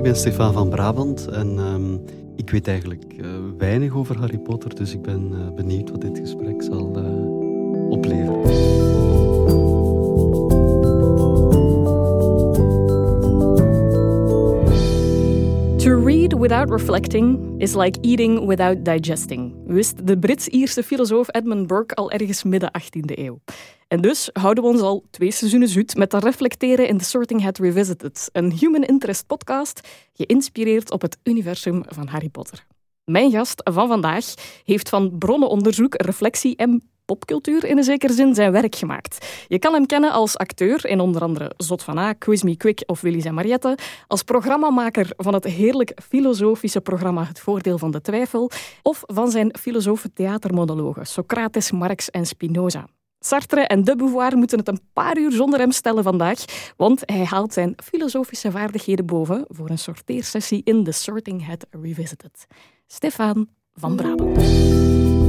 ik ben Stefan van Brabant en ehm, ik weet eigenlijk uh, weinig over Harry Potter, dus ik ben uh, benieuwd wat dit gesprek zal uh, opleveren. To read without reflecting is like eating without digesting, wist de Brits-Ierse filosoof Edmund Burke al ergens midden 18e eeuw. En dus houden we ons al twee seizoenen zoet met te reflecteren in The Sorting Hat Revisited, een human interest podcast geïnspireerd op het universum van Harry Potter. Mijn gast van vandaag heeft van bronnenonderzoek, reflectie en popcultuur in een zekere zin zijn werk gemaakt. Je kan hem kennen als acteur in onder andere Zot van A, Quiz Me Quick of Willy's en Mariette, als programmamaker van het heerlijk filosofische programma Het Voordeel van de Twijfel, of van zijn filosofe theatermonologen Socrates, Marx en Spinoza. Sartre en de Beauvoir moeten het een paar uur zonder hem stellen vandaag, want hij haalt zijn filosofische vaardigheden boven voor een sorteersessie in The Sorting Hat Revisited. Stefan van Brabant.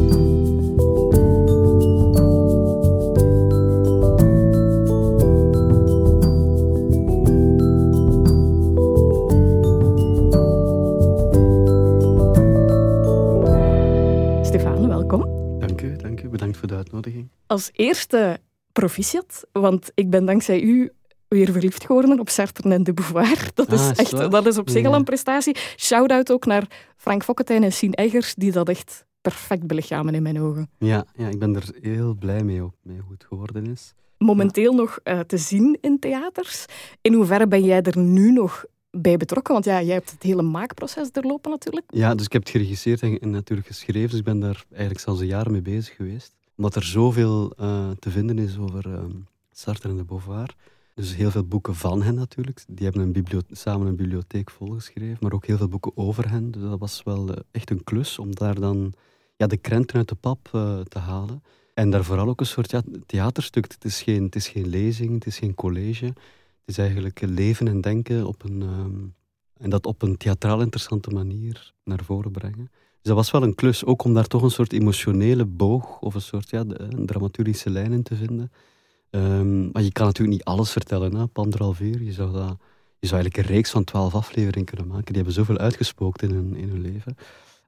Uitnodiging. Als eerste proficiat, want ik ben dankzij u weer verliefd geworden op Sartre en de Beauvoir. Dat is, Ah, echt, dat is op zich al een prestatie. Shout-out ook naar Frank Fokketijn en Sien Eggers, die dat echt perfect belichamen in mijn ogen. Ja, ja, ik ben er heel blij mee, ook, mee hoe het geworden is. Momenteel nog eh, te zien in theaters. In hoeverre ben jij er nu nog bij betrokken? Want ja, jij hebt het hele maakproces doorlopen natuurlijk. Ja, dus ik heb het geregisseerd en, en natuurlijk geschreven, dus ik ben daar eigenlijk zelfs een jaar mee bezig geweest. Omdat er zoveel eh, te vinden is over ehm, Sartre en de Beauvoir. Dus heel veel boeken van hen natuurlijk. Die hebben een samen een bibliotheek volgeschreven, maar ook heel veel boeken over hen. Dus dat was wel eh, echt een klus om daar dan ja, de krenten uit de pap eh, te halen. En daar vooral ook een soort ja, theaterstuk. Het is, geen, het is geen lezing, het is geen college. Het is eigenlijk leven en denken op een, ehm, en dat op een theatraal interessante manier naar voren brengen. Dat was wel een klus, ook om daar toch een soort emotionele boog of een soort ja, een dramaturgische lijn in te vinden. Ehm, maar je kan natuurlijk niet alles vertellen hè, op anderhalf uur. Je zou, dat, je zou eigenlijk een reeks van twaalf afleveringen kunnen maken. Die hebben zoveel uitgespookt in hun, in hun leven.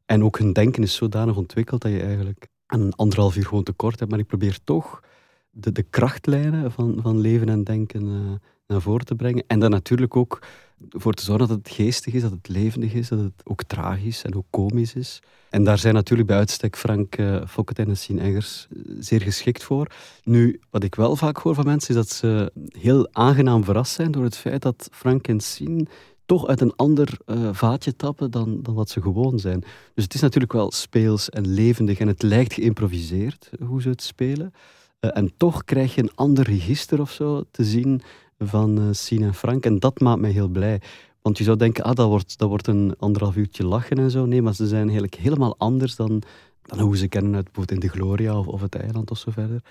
En ook hun denken is zodanig ontwikkeld dat je eigenlijk een anderhalf uur gewoon tekort hebt. Maar ik probeer toch de, de krachtlijnen van, van leven en denken eh, naar voren te brengen. En dan natuurlijk ook voor te zorgen dat het geestig is, dat het levendig is, dat het ook tragisch en ook komisch is. En daar zijn natuurlijk bij uitstek Frank uh, en Sien Eggers eh, zeer geschikt voor. Nu, wat ik wel vaak hoor van mensen, is dat ze heel aangenaam verrast zijn door het feit dat Frank en Sien toch uit een ander eh, vaatje tappen dan, dan wat ze gewoon zijn. Dus het is natuurlijk wel speels en levendig en het lijkt geïmproviseerd hoe ze het spelen. En toch krijg je een ander register of zo te zien van uh, Sien en Frank. En dat maakt mij heel blij. Want je zou denken, ah, dat wordt, dat wordt een anderhalf uurtje lachen en zo. Nee, maar ze zijn eigenlijk helemaal anders dan, dan hoe ze kennen uit bijvoorbeeld in de Gloria of, of het eiland of zo verder.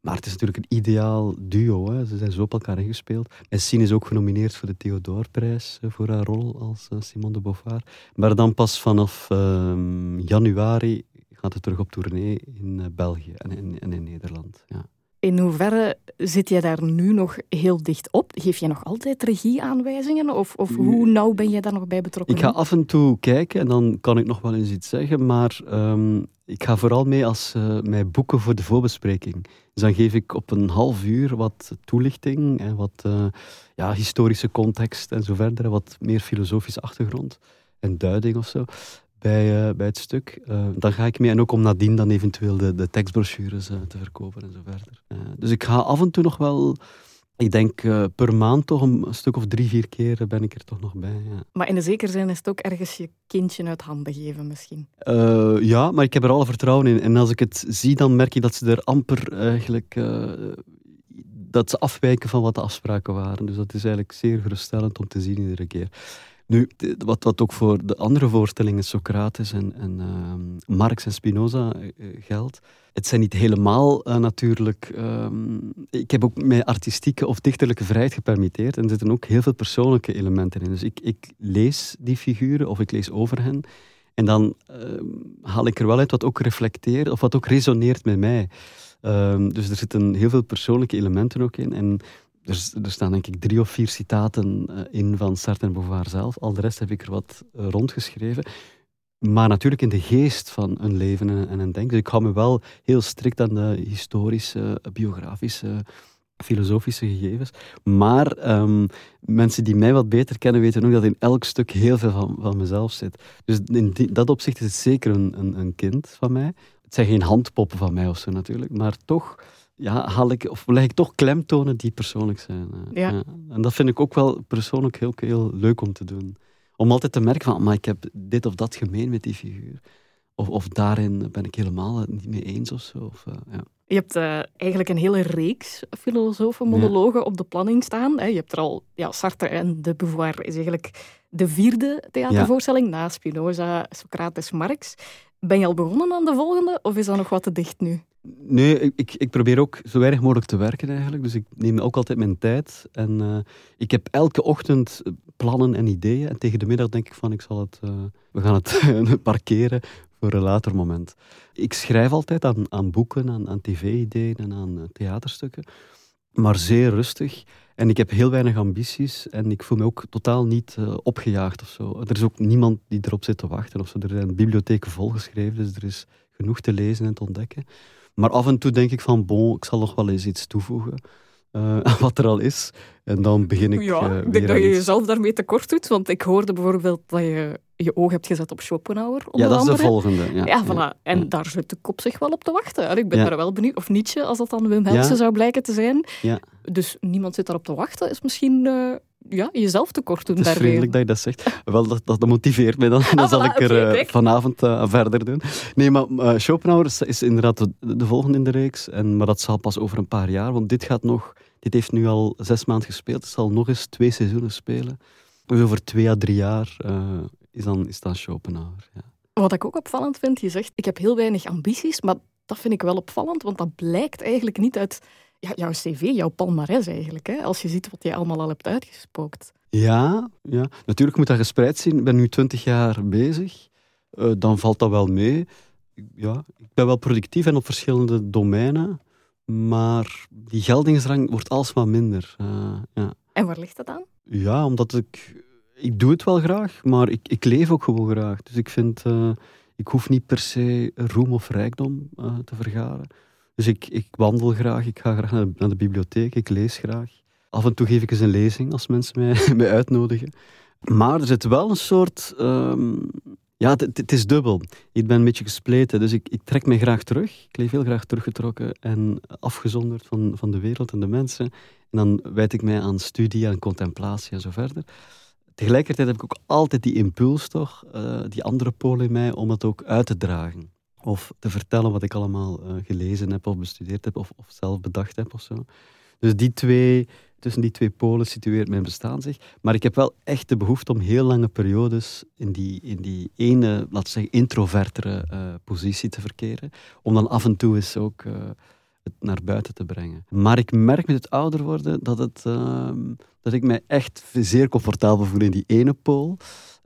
Maar het is natuurlijk een ideaal duo. Hè. Ze zijn zo op elkaar ingespeeld. En Sien is ook genomineerd voor de Theodoorprijs uh, voor haar rol als uh, Simone de Beauvoir. Maar dan pas vanaf uh, januari gaat het terug op tournee in België en in, en in Nederland. Ja. In hoeverre zit jij daar nu nog heel dicht op? Geef je nog altijd regieaanwijzingen? Of, of hoe nauw ben je daar nog bij betrokken? Ik ga af en toe kijken en dan kan ik nog wel eens iets zeggen. Maar um, ik ga vooral mee als uh, mij boeken voor de voorbespreking. Dus dan geef ik op een half uur wat toelichting en wat uh, ja, historische context en zo verder. Wat meer filosofische achtergrond en duiding of zo bij, uh, bij het stuk. Uh, dan ga ik mee. En ook om nadien dan eventueel de, de tekstbrochures uh, te verkopen en zo verder. dus ik ga af en toe nog wel... Ik denk per maand toch een, een, stuk of drie, vier keer ben ik er toch nog bij. Ja. Maar in de zekere zin is het ook ergens je kindje uit handen geven misschien? ja, maar ik heb er alle vertrouwen in. En als ik het zie, dan merk je dat ze er amper eigenlijk... eh, dat ze afwijken van wat de afspraken waren. Dus dat is eigenlijk zeer geruststellend om te zien iedere keer. Nu, wat, wat ook voor de andere voorstellingen, Socrates en, en uh, Marx en Spinoza, uh, geldt. Het zijn niet helemaal uh, natuurlijk. Um, ik heb ook mijn artistieke of dichterlijke vrijheid gepermitteerd. En er zitten ook heel veel persoonlijke elementen in. Dus ik, ik lees die figuren of ik lees over hen. En dan haal ik er wel uit wat ook reflecteert of wat ook resoneert met mij. Dus er zitten heel veel persoonlijke elementen ook in. En er, staan denk ik drie of vier citaten in van Sartre en Beauvoir zelf. Al de rest heb ik er wat rondgeschreven. Maar natuurlijk in de geest van een leven en een denken. Dus ik hou me wel heel strikt aan de historische, biografische, filosofische gegevens. Maar ehm, mensen die mij wat beter kennen, weten ook dat in elk stuk heel veel van, van mezelf zit. Dus in dat opzicht is het zeker een, een, een kind van mij. Het zijn geen handpoppen van mij of zo natuurlijk, maar toch ja, haal ik, of leg ik toch klemtonen die persoonlijk zijn. Ja. ja. En dat vind ik ook wel persoonlijk heel, heel leuk om te doen om altijd te merken van, maar ik heb dit of dat gemeen met die figuur. Of, of daarin ben ik helemaal niet mee eens of zo. Of, uh, ja. Je hebt uh, eigenlijk een hele reeks filosofenmonologen ja. op de planning staan. Hè. Je hebt er al, ja, Sartre en de Beauvoir is eigenlijk de vierde theatervoorstelling ja. na Spinoza, Socrates, Marx. Ben je al begonnen aan de volgende of is dat nog wat te dicht nu? Nee, ik, ik probeer ook zo weinig mogelijk te werken eigenlijk. Dus ik neem ook altijd mijn tijd. En uh, ik heb elke ochtend plannen en ideeën. En tegen de middag denk ik van, ik zal het, uh, we gaan het parkeren voor een later moment. Ik schrijf altijd aan, aan boeken, aan, aan tv-ideeën en aan theaterstukken. Maar zeer rustig. En ik heb heel weinig ambities en ik voel me ook totaal niet uh, opgejaagd of zo. Er is ook niemand die erop zit te wachten of zo. Er zijn bibliotheken volgeschreven, dus er is genoeg te lezen en te ontdekken. Maar af en toe denk ik van, bon, ik zal nog wel eens iets toevoegen. Uh, wat er al is. En dan begin ik. Ja, uh, ik denk dat je jezelf daarmee tekort doet. Want ik hoorde bijvoorbeeld dat je je oog hebt gezet op Schopenhauer. Ja, dat is de volgende. Ja, ja, voilà. En ja. daar zit de kop zich wel op te wachten. En ik ben daar wel benieuwd. Of Nietzsche, als dat dan Wim Helsen zou blijken te zijn. Ja. Dus niemand zit daarop te wachten. Is misschien uh, ja, jezelf tekort doen. Het is vriendelijk dat je dat zegt. Wel, dat, dat motiveert mij dan. Dan ah, zal voilà, ik er okay, vanavond verder doen. Nee, maar Schopenhauer is, is inderdaad de, de, volgende in de reeks. En, maar dat zal pas over een paar jaar. Want dit gaat nog dit heeft nu al zes maanden gespeeld. Het zal nog eens twee seizoenen spelen. Dus over twee à drie jaar uh, is, dan, is dan Schopenhauer. Ja. Wat ik ook opvallend vind, je zegt, ik heb heel weinig ambities, maar dat vind ik wel opvallend, want dat blijkt eigenlijk niet uit ja, jouw cv, jouw palmares eigenlijk, hè, als je ziet wat je allemaal al hebt uitgespookt. Ja, ja, natuurlijk moet dat gespreid zien. Ik ben nu twintig jaar bezig. Uh, dan valt dat wel mee. Ja, ik ben wel productief en op verschillende domeinen. Maar die geldingsdrang wordt alsmaar minder. Uh, ja. En waar ligt dat aan? Ja, omdat ik... Ik doe het wel graag, maar ik, ik leef ook gewoon graag. Dus ik vind... Uh, ik hoef niet per se roem of rijkdom uh, te vergaren. Dus ik, ik wandel graag, ik ga graag naar de, bibliotheek, ik lees graag. Af en toe geef ik eens een lezing als mensen mij, mij uitnodigen. Maar er zit wel een soort... Um, ja, het is dubbel. Ik ben een beetje gespleten, dus ik, ik trek mij graag terug. Ik leef heel graag teruggetrokken en afgezonderd van, van de wereld en de mensen. En dan wijd ik mij aan studie, aan contemplatie en zo verder. Tegelijkertijd heb ik ook altijd die impuls, toch, uh, die andere polen in mij, om het ook uit te dragen. Of te vertellen wat ik allemaal uh, gelezen heb of bestudeerd heb of, of zelf bedacht heb of zo. Dus die twee tussen die twee polen situeert mijn bestaan zich. Maar ik heb wel echt de behoefte om heel lange periodes in die, in die ene, laten we zeggen, introvertere uh, positie te verkeren. Om dan af en toe eens ook naar buiten te brengen. Maar ik merk met het ouder worden dat, het, uh, dat ik mij echt zeer comfortabel voel in die ene pool.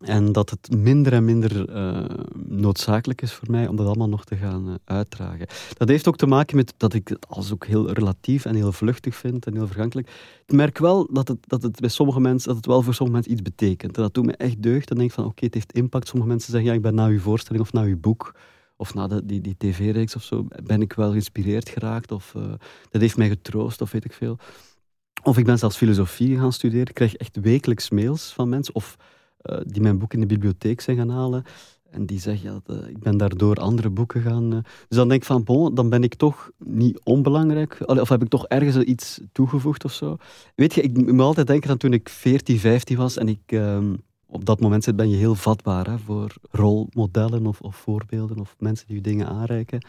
En dat het minder en minder uh, noodzakelijk is voor mij om dat allemaal nog te gaan uh, uitdragen. Dat heeft ook te maken met dat ik als ook heel relatief en heel vluchtig vind en heel vergankelijk. Ik merk wel dat het, dat het bij sommige mensen, dat het wel voor sommige mensen iets betekent. En dat doet me echt deugd. Dan denk ik van oké, het heeft impact. Sommige mensen zeggen ja, ik ben na uw voorstelling of na uw boek of na de, die, die tv-reeks of zo, ben ik wel geïnspireerd geraakt. Of uh, dat heeft mij getroost of weet ik veel. Of ik ben zelfs filosofie gaan studeren. Ik krijg echt wekelijks mails van mensen. Of uh, die mijn boek in de bibliotheek zijn gaan halen. En die zeggen, ja, ik ben daardoor andere boeken gaan... Uh, dus dan denk ik van, bon, dan ben ik toch niet onbelangrijk. Of heb ik toch ergens iets toegevoegd of zo. Weet je, ik moet altijd denken aan toen ik 14, 15 was en ik... Uh, op dat moment ben je heel vatbaar hè, voor rolmodellen of, of, voorbeelden of mensen die je dingen aanreiken.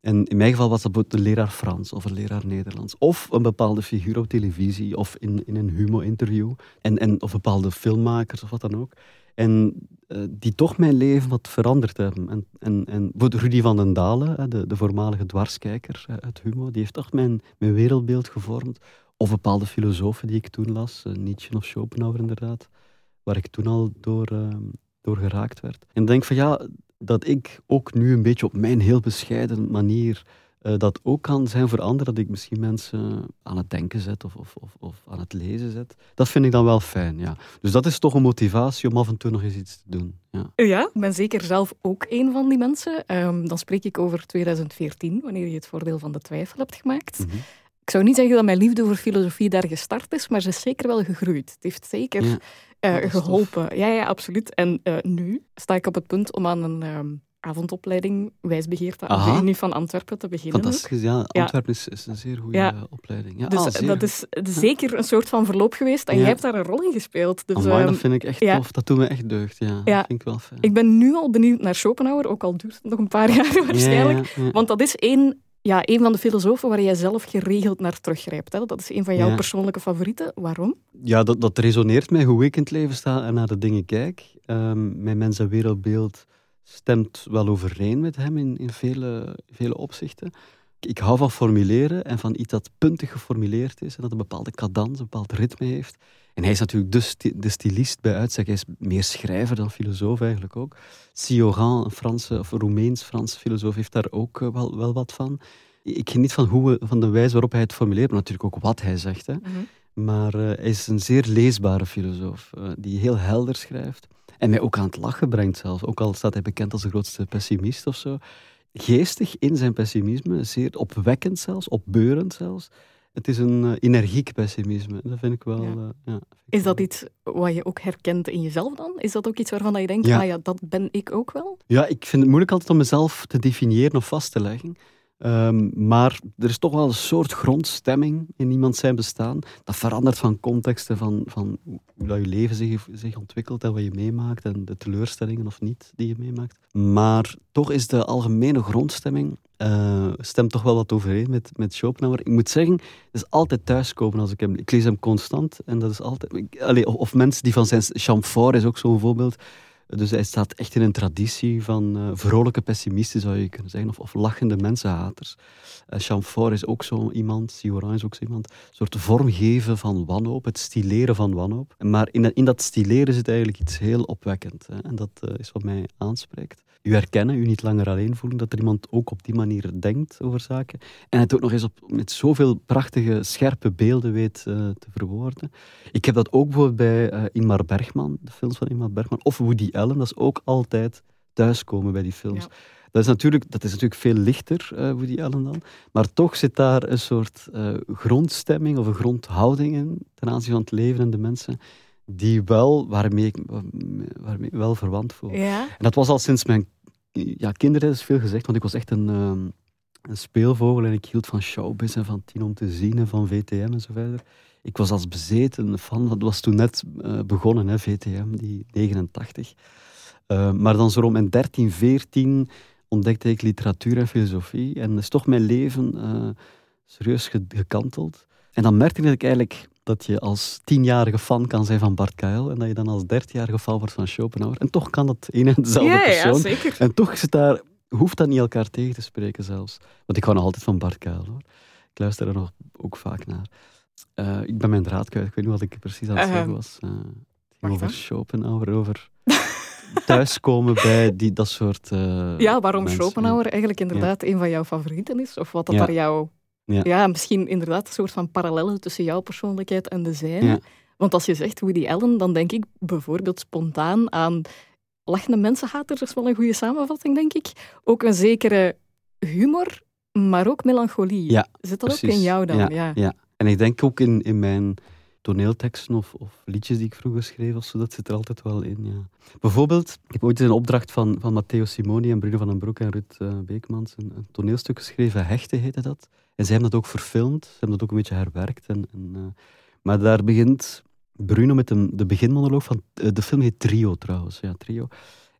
En in mijn geval was dat bijvoorbeeld een leraar Frans of een leraar Nederlands. Of een bepaalde figuur op televisie of in, in een humo-interview. En, en, of bepaalde filmmakers of wat dan ook. En uh, die toch mijn leven wat veranderd hebben. En, en, en Rudy van den Dalen, de, de voormalige dwarskijker uit Humo, die heeft toch mijn, mijn wereldbeeld gevormd. Of bepaalde filosofen die ik toen las, uh, Nietzsche of Schopenhauer inderdaad, waar ik toen al door, uh, door geraakt werd. En ik denk van ja, dat ik ook nu een beetje op mijn heel bescheiden manier uh, dat ook kan zijn voor anderen dat ik misschien mensen aan het denken zet of, of, of, of, aan het lezen zet. Dat vind ik dan wel fijn, ja. Dus dat is toch een motivatie om af en toe nog eens iets te doen. Ja, ja ik ben zeker zelf ook een van die mensen. Um, dan spreek ik over 2014, wanneer je het voordeel van de twijfel hebt gemaakt. Mm -hmm. Ik zou niet zeggen dat mijn liefde voor filosofie daar gestart is, maar ze is zeker wel gegroeid. Het heeft zeker ja, uh, geholpen. Ja, ja, absoluut. En uh, nu sta ik op het punt om aan een... Um, avondopleiding wijsbegeerte aan de Unie van Antwerpen te beginnen. Fantastisch, ja. Antwerpen is, is, een zeer goede ja. opleiding. Ja, dus ah, dat is zeker een soort van verloop geweest en jij hebt daar een rol in gespeeld. Dus, Amai, dat vind ik echt tof. Dat doet me echt deugd, ja. Dat vind ik wel fijn. Ik ben nu al benieuwd naar Schopenhauer, ook al duurt het nog een paar jaar waarschijnlijk. Want dat is één ja, een van de filosofen waar jij zelf geregeld naar teruggrijpt. Hè? Dat is een van jouw persoonlijke favorieten. Waarom? Ja, dat, dat resoneert mij hoe ik in het leven sta en naar de dingen kijk. Um, mijn mens- en wereldbeeld stemt wel overeen met hem in, in vele, vele opzichten. Ik hou van formuleren en van iets dat puntig geformuleerd is en dat een bepaalde cadans, een bepaald ritme heeft. En hij is natuurlijk de, sti de stylist bij uitstek. Hij is meer schrijver dan filosoof eigenlijk ook. Sioran, een Franse of Roemeens-Franse filosoof, heeft daar ook uh, wel, wel wat van. Ik geniet van, hoe, van de wijze waarop hij het formuleert, maar natuurlijk ook wat hij zegt. Hè. Mm -hmm. Maar uh, hij is een zeer leesbare filosoof, uh, die heel helder schrijft. En mij ook aan het lachen brengt zelf. Ook al staat hij bekend als de grootste pessimist of zo. Geestig in zijn pessimisme, zeer opwekkend zelfs, opbeurend zelfs. Het is een uh, energiek pessimisme. Dat vind ik wel. Ja. Uh, ja, is dat iets wat je ook herkent in jezelf dan? Is dat ook iets waarvan je denkt, ja. ah ja, dat ben ik ook wel? Ja, ik vind het moeilijk altijd om mezelf te definiëren of vast te leggen. Um, maar er is toch wel een soort grondstemming in iemand zijn bestaan. Dat verandert van contexten, van, van hoe dat je leven zich, zich ontwikkelt en wat je meemaakt en de teleurstellingen of niet die je meemaakt. Maar toch is de algemene grondstemming uh, stemt toch wel wat overeen met, met Schopenhauer. Ik moet zeggen, het is altijd thuiskomen als ik hem... Ik lees hem constant en dat is altijd... Of, mensen die van zijn... Chamfort is ook zo'n voorbeeld. Dus hij staat echt in een traditie van uh, vrolijke pessimisten, zou je kunnen zeggen, of, of lachende mensenhaters. Uh, Chamfort is ook zo iemand, Sioran is ook zo iemand, een soort vormgeven van wanhoop, het stileren van wanhoop. Maar in, in dat stileren zit eigenlijk iets heel opwekkend. Hè, en dat is wat mij aanspreekt u herkennen, u niet langer alleen voelen, dat er iemand ook op die manier denkt over zaken. En het ook nog eens op, met zoveel prachtige, scherpe beelden weet uh, te verwoorden. Ik heb dat ook bijvoorbeeld bij uh, Ingmar Bergman, de films van Ingmar Bergman, of Woody Allen, dat is ook altijd thuiskomen bij die films. Ja. Dat is, natuurlijk, dat is natuurlijk veel lichter, uh, Woody Allen dan. Maar toch zit daar een soort grondstemming of een grondhouding in ten aanzien van het leven en de mensen die wel, waarmee ik waarmee wel verwant voel. Ja. En dat was al sinds mijn ja, kinderen is veel gezegd, want ik was echt een, um, een speelvogel en ik hield van showbiz en van Tien om te zien en van VTM en zo verder. Ik was als bezeten fan, dat was toen net uh, begonnen, hè, VTM, die 89. Uh, maar dan zo rond mijn 13, 14 ontdekte ik literatuur en filosofie en is toch mijn leven uh, serieus gekanteld. En dan merkte ik dat ik eigenlijk dat je als tienjarige fan kan zijn van Bart Kuil en dat je dan als dertienjarige fan wordt van Schopenhauer. En toch kan dat een en dezelfde ja, persoon. Ja, zeker. En toch zit daar, hoeft dat niet elkaar tegen te spreken zelfs. Want ik hou nog altijd van Bart Kuil hoor. Ik luister er nog ook vaak naar. Uh, ik ben mijn draad kwijt, ik weet niet wat ik precies aan het zeggen was. Uh, het ging over Schopenhauer, over thuiskomen bij die, dat soort uh, Ja, waarom mensen. Schopenhauer eigenlijk inderdaad ja. een van jouw favorieten is, of wat dat daar jouw ja. ja. misschien inderdaad een soort van parallellen tussen jouw persoonlijkheid en de zijne. Ja. Want als je zegt Woody Allen, dan denk ik bijvoorbeeld spontaan aan lachende mensenhater. Dat is wel een goede samenvatting, denk ik. Ook een zekere humor, maar ook melancholie. Ja, Zit dat precies. ook in jou dan? Ja, ja. ja. En ik denk ook in, in mijn toneelteksten of, of, liedjes die ik vroeger schreef, of zo, dat zit er altijd wel in. Ja. Bijvoorbeeld, ik heb ooit eens een opdracht van, van Matteo Simoni en Bruno van den Broek en Ruud uh, Beekmans een, een, toneelstuk geschreven, Hechten heette dat. En zij hebben dat ook verfilmd, ze hebben dat ook een beetje herwerkt. En, en, uh, maar daar begint Bruno met een, de beginmonoloog van, uh, de film heet Trio trouwens, ja, Trio.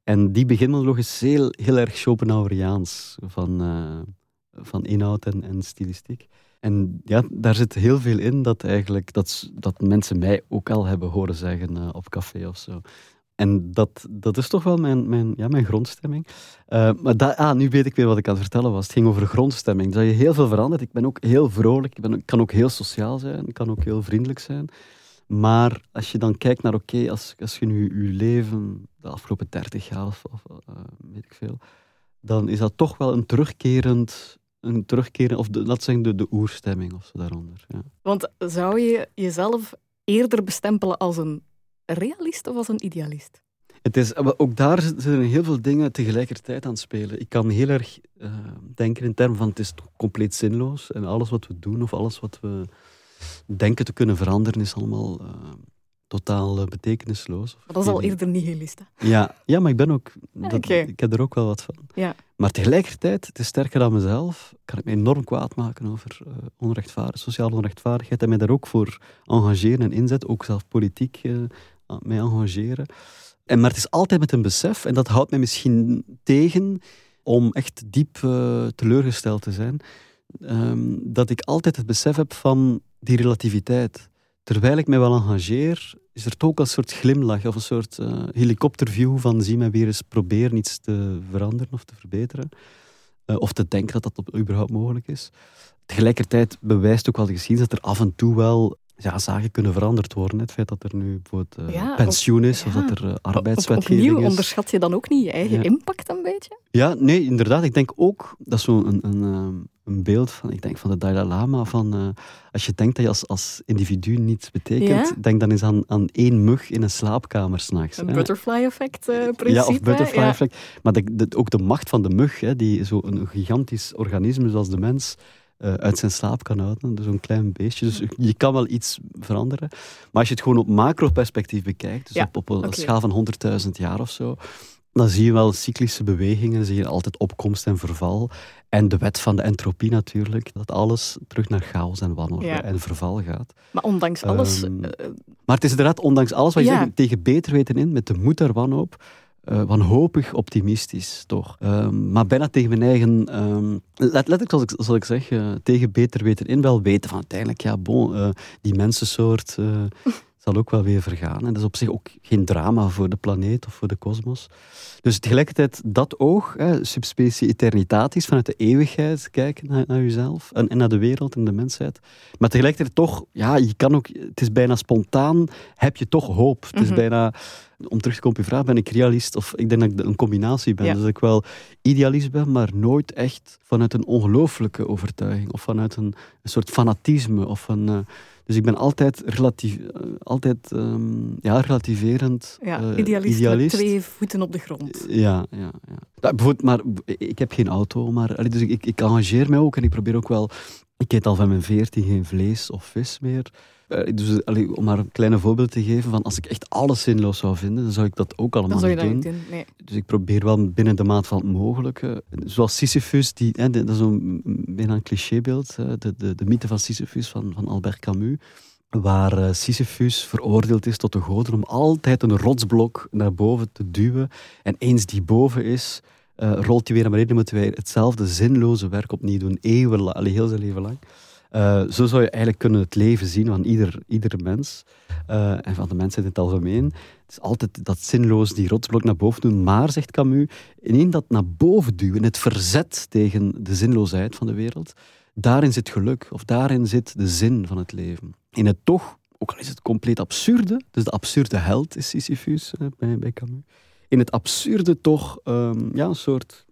En die beginmonoloog is heel, heel erg Schopenhaueriaans van, van inhoud en, en stilistiek. En ja, daar zit heel veel in dat, eigenlijk, dat, dat mensen mij ook al hebben horen zeggen op café of zo. En dat, dat is toch wel mijn, mijn, ja, mijn grondstemming. Uh, maar ah, nu weet ik weer wat ik aan het vertellen was. Het ging over grondstemming. Dat je heel veel verandert. Ik ben ook heel vrolijk. Ik, ben, kan ook heel sociaal zijn. Ik kan ook heel vriendelijk zijn. Maar als je dan kijkt naar, oké, als, als je nu je leven de afgelopen 30 jaar of, of uh, weet ik veel, dan is dat toch wel een terugkerend een terugkeren, of de, laat zeggen de, de oerstemming of zo daaronder. Ja. Want zou je jezelf eerder bestempelen als een realist of als een idealist? Het is, ook daar zitten heel veel dingen tegelijkertijd aan het spelen. Ik kan heel erg uh, denken in termen van het is compleet zinloos en alles wat we doen of alles wat we denken te kunnen veranderen is allemaal uh, totaal uh, betekenisloos. dat is al eerder nihilist. Ja, ja, maar ik ben ook, dat, okay. ik heb er ook wel wat van. Ja. Maar tegelijkertijd, het is sterker dan mezelf, kan ik me enorm kwaad maken over onrechtvaardigheid, sociale onrechtvaardigheid en mij daar ook voor engageren en inzetten, ook zelf politiek mij engageren. En, maar het is altijd met een besef, en dat houdt mij misschien tegen om echt diep uh, teleurgesteld te zijn, um, dat ik altijd het besef heb van die relativiteit. Terwijl ik mij wel engageer, is er toch ook een soort glimlach of een soort uh, helikopterview van zie mij weer eens proberen iets te veranderen of te verbeteren. Uh, of te denken dat dat überhaupt mogelijk is. Tegelijkertijd bewijst ook wel de geschiedenis dat er af en toe wel ja, zaken kunnen veranderd worden. Het feit dat er nu bijvoorbeeld uh, pensioen is, of, dat er uh, arbeidswetgeving opnieuw, is. onderschat je dan ook niet je eigen impact een beetje? Ja, nee, inderdaad. Ik denk ook, dat is zo'n een, een, ehm, een, beeld van, ik denk van de Dalai Lama, van uh, als je denkt dat je als, als individu niets betekent, denk dan eens aan, aan één mug in een slaapkamer s'nachts. Een butterfly-effect principe. Ja, of butterfly-effect. Maar de, ook de macht van de mug, hè, die zo'n gigantisch organisme zoals de mens uh, uit zijn slaap kan houden. Dus een klein beestje. Dus je kan wel iets veranderen. Maar als je het gewoon op macro-perspectief bekijkt, dus op, op, een schaal van 100.000 jaar of zo, dan zie je wel cyclische bewegingen, zie je altijd opkomst en verval. En de wet van de entropie natuurlijk, dat alles terug naar chaos en wanorde en verval gaat. Maar ondanks alles... Um, maar het is inderdaad, ondanks alles wat je zegt, tegen beter weten in, met de moed daar wanhoop, uh, wanhopig optimistisch, toch. Um, maar bijna tegen mijn eigen, um, letterlijk zoals ik, zoals ik zeg, uh, tegen beter weten in, wel weten van uiteindelijk, ja, uh, die mensensoort zal ook wel weer vergaan. En dat is op zich ook geen drama voor de planeet of voor de kosmos. Dus tegelijkertijd dat oog, hè, subspecie eternitatis, vanuit de eeuwigheid kijken naar, naar jezelf en, en, naar de wereld en de mensheid. Maar tegelijkertijd toch, ja, je kan ook, het is bijna spontaan, heb je toch hoop. Het is mhm. bijna, om terug te komen op je vraag, ben ik realist of ik denk dat ik een combinatie ben. Dus dat ik wel idealist ben, maar nooit echt vanuit een ongelooflijke overtuiging of vanuit een, een soort fanatisme of een... Uh, dus ik ben altijd, relatief, uh, altijd um, ja, relativerend ja, uh, idealist, idealist. Met twee voeten op de grond. Ja, ja, ja. bijvoorbeeld, maar ik heb geen auto, maar dus ik, ik, ik engageer mij ook en ik probeer ook wel... Ik eet al van mijn veertien geen vlees of vis meer. Uh, dus allee, om maar een kleine voorbeeld te geven, van als ik echt alles zinloos zou vinden, dan zou ik dat ook allemaal dan niet doen. Niet doen. Nee. Dus ik probeer wel binnen de maat van het mogelijke. Zoals Sisyphus, die, hè, dat is een, bijna een clichébeeld, de, de, de mythe van Sisyphus van, van Albert Camus waar uh, Sisyphus veroordeeld is tot de goden om altijd een rotsblok naar boven te duwen. En eens die boven is, uh, rolt hij weer naar beneden, moeten wij hetzelfde zinloze werk opnieuw doen, eeuwenlang, heel zijn leven lang. Uh, zo zou je eigenlijk kunnen het leven zien van ieder, ieder mens. En van de mensheid in het algemeen. Het is altijd dat zinloos die rotsblok naar boven doen, maar, zegt Camus, in dat naar boven duwen, het verzet tegen de zinloosheid van de wereld, daarin zit geluk, of daarin zit de zin van het leven. In het toch, ook al is het compleet absurde, dus de absurde held is Sisyphus bij, bij Camus, in het absurde toch um, ja, een soort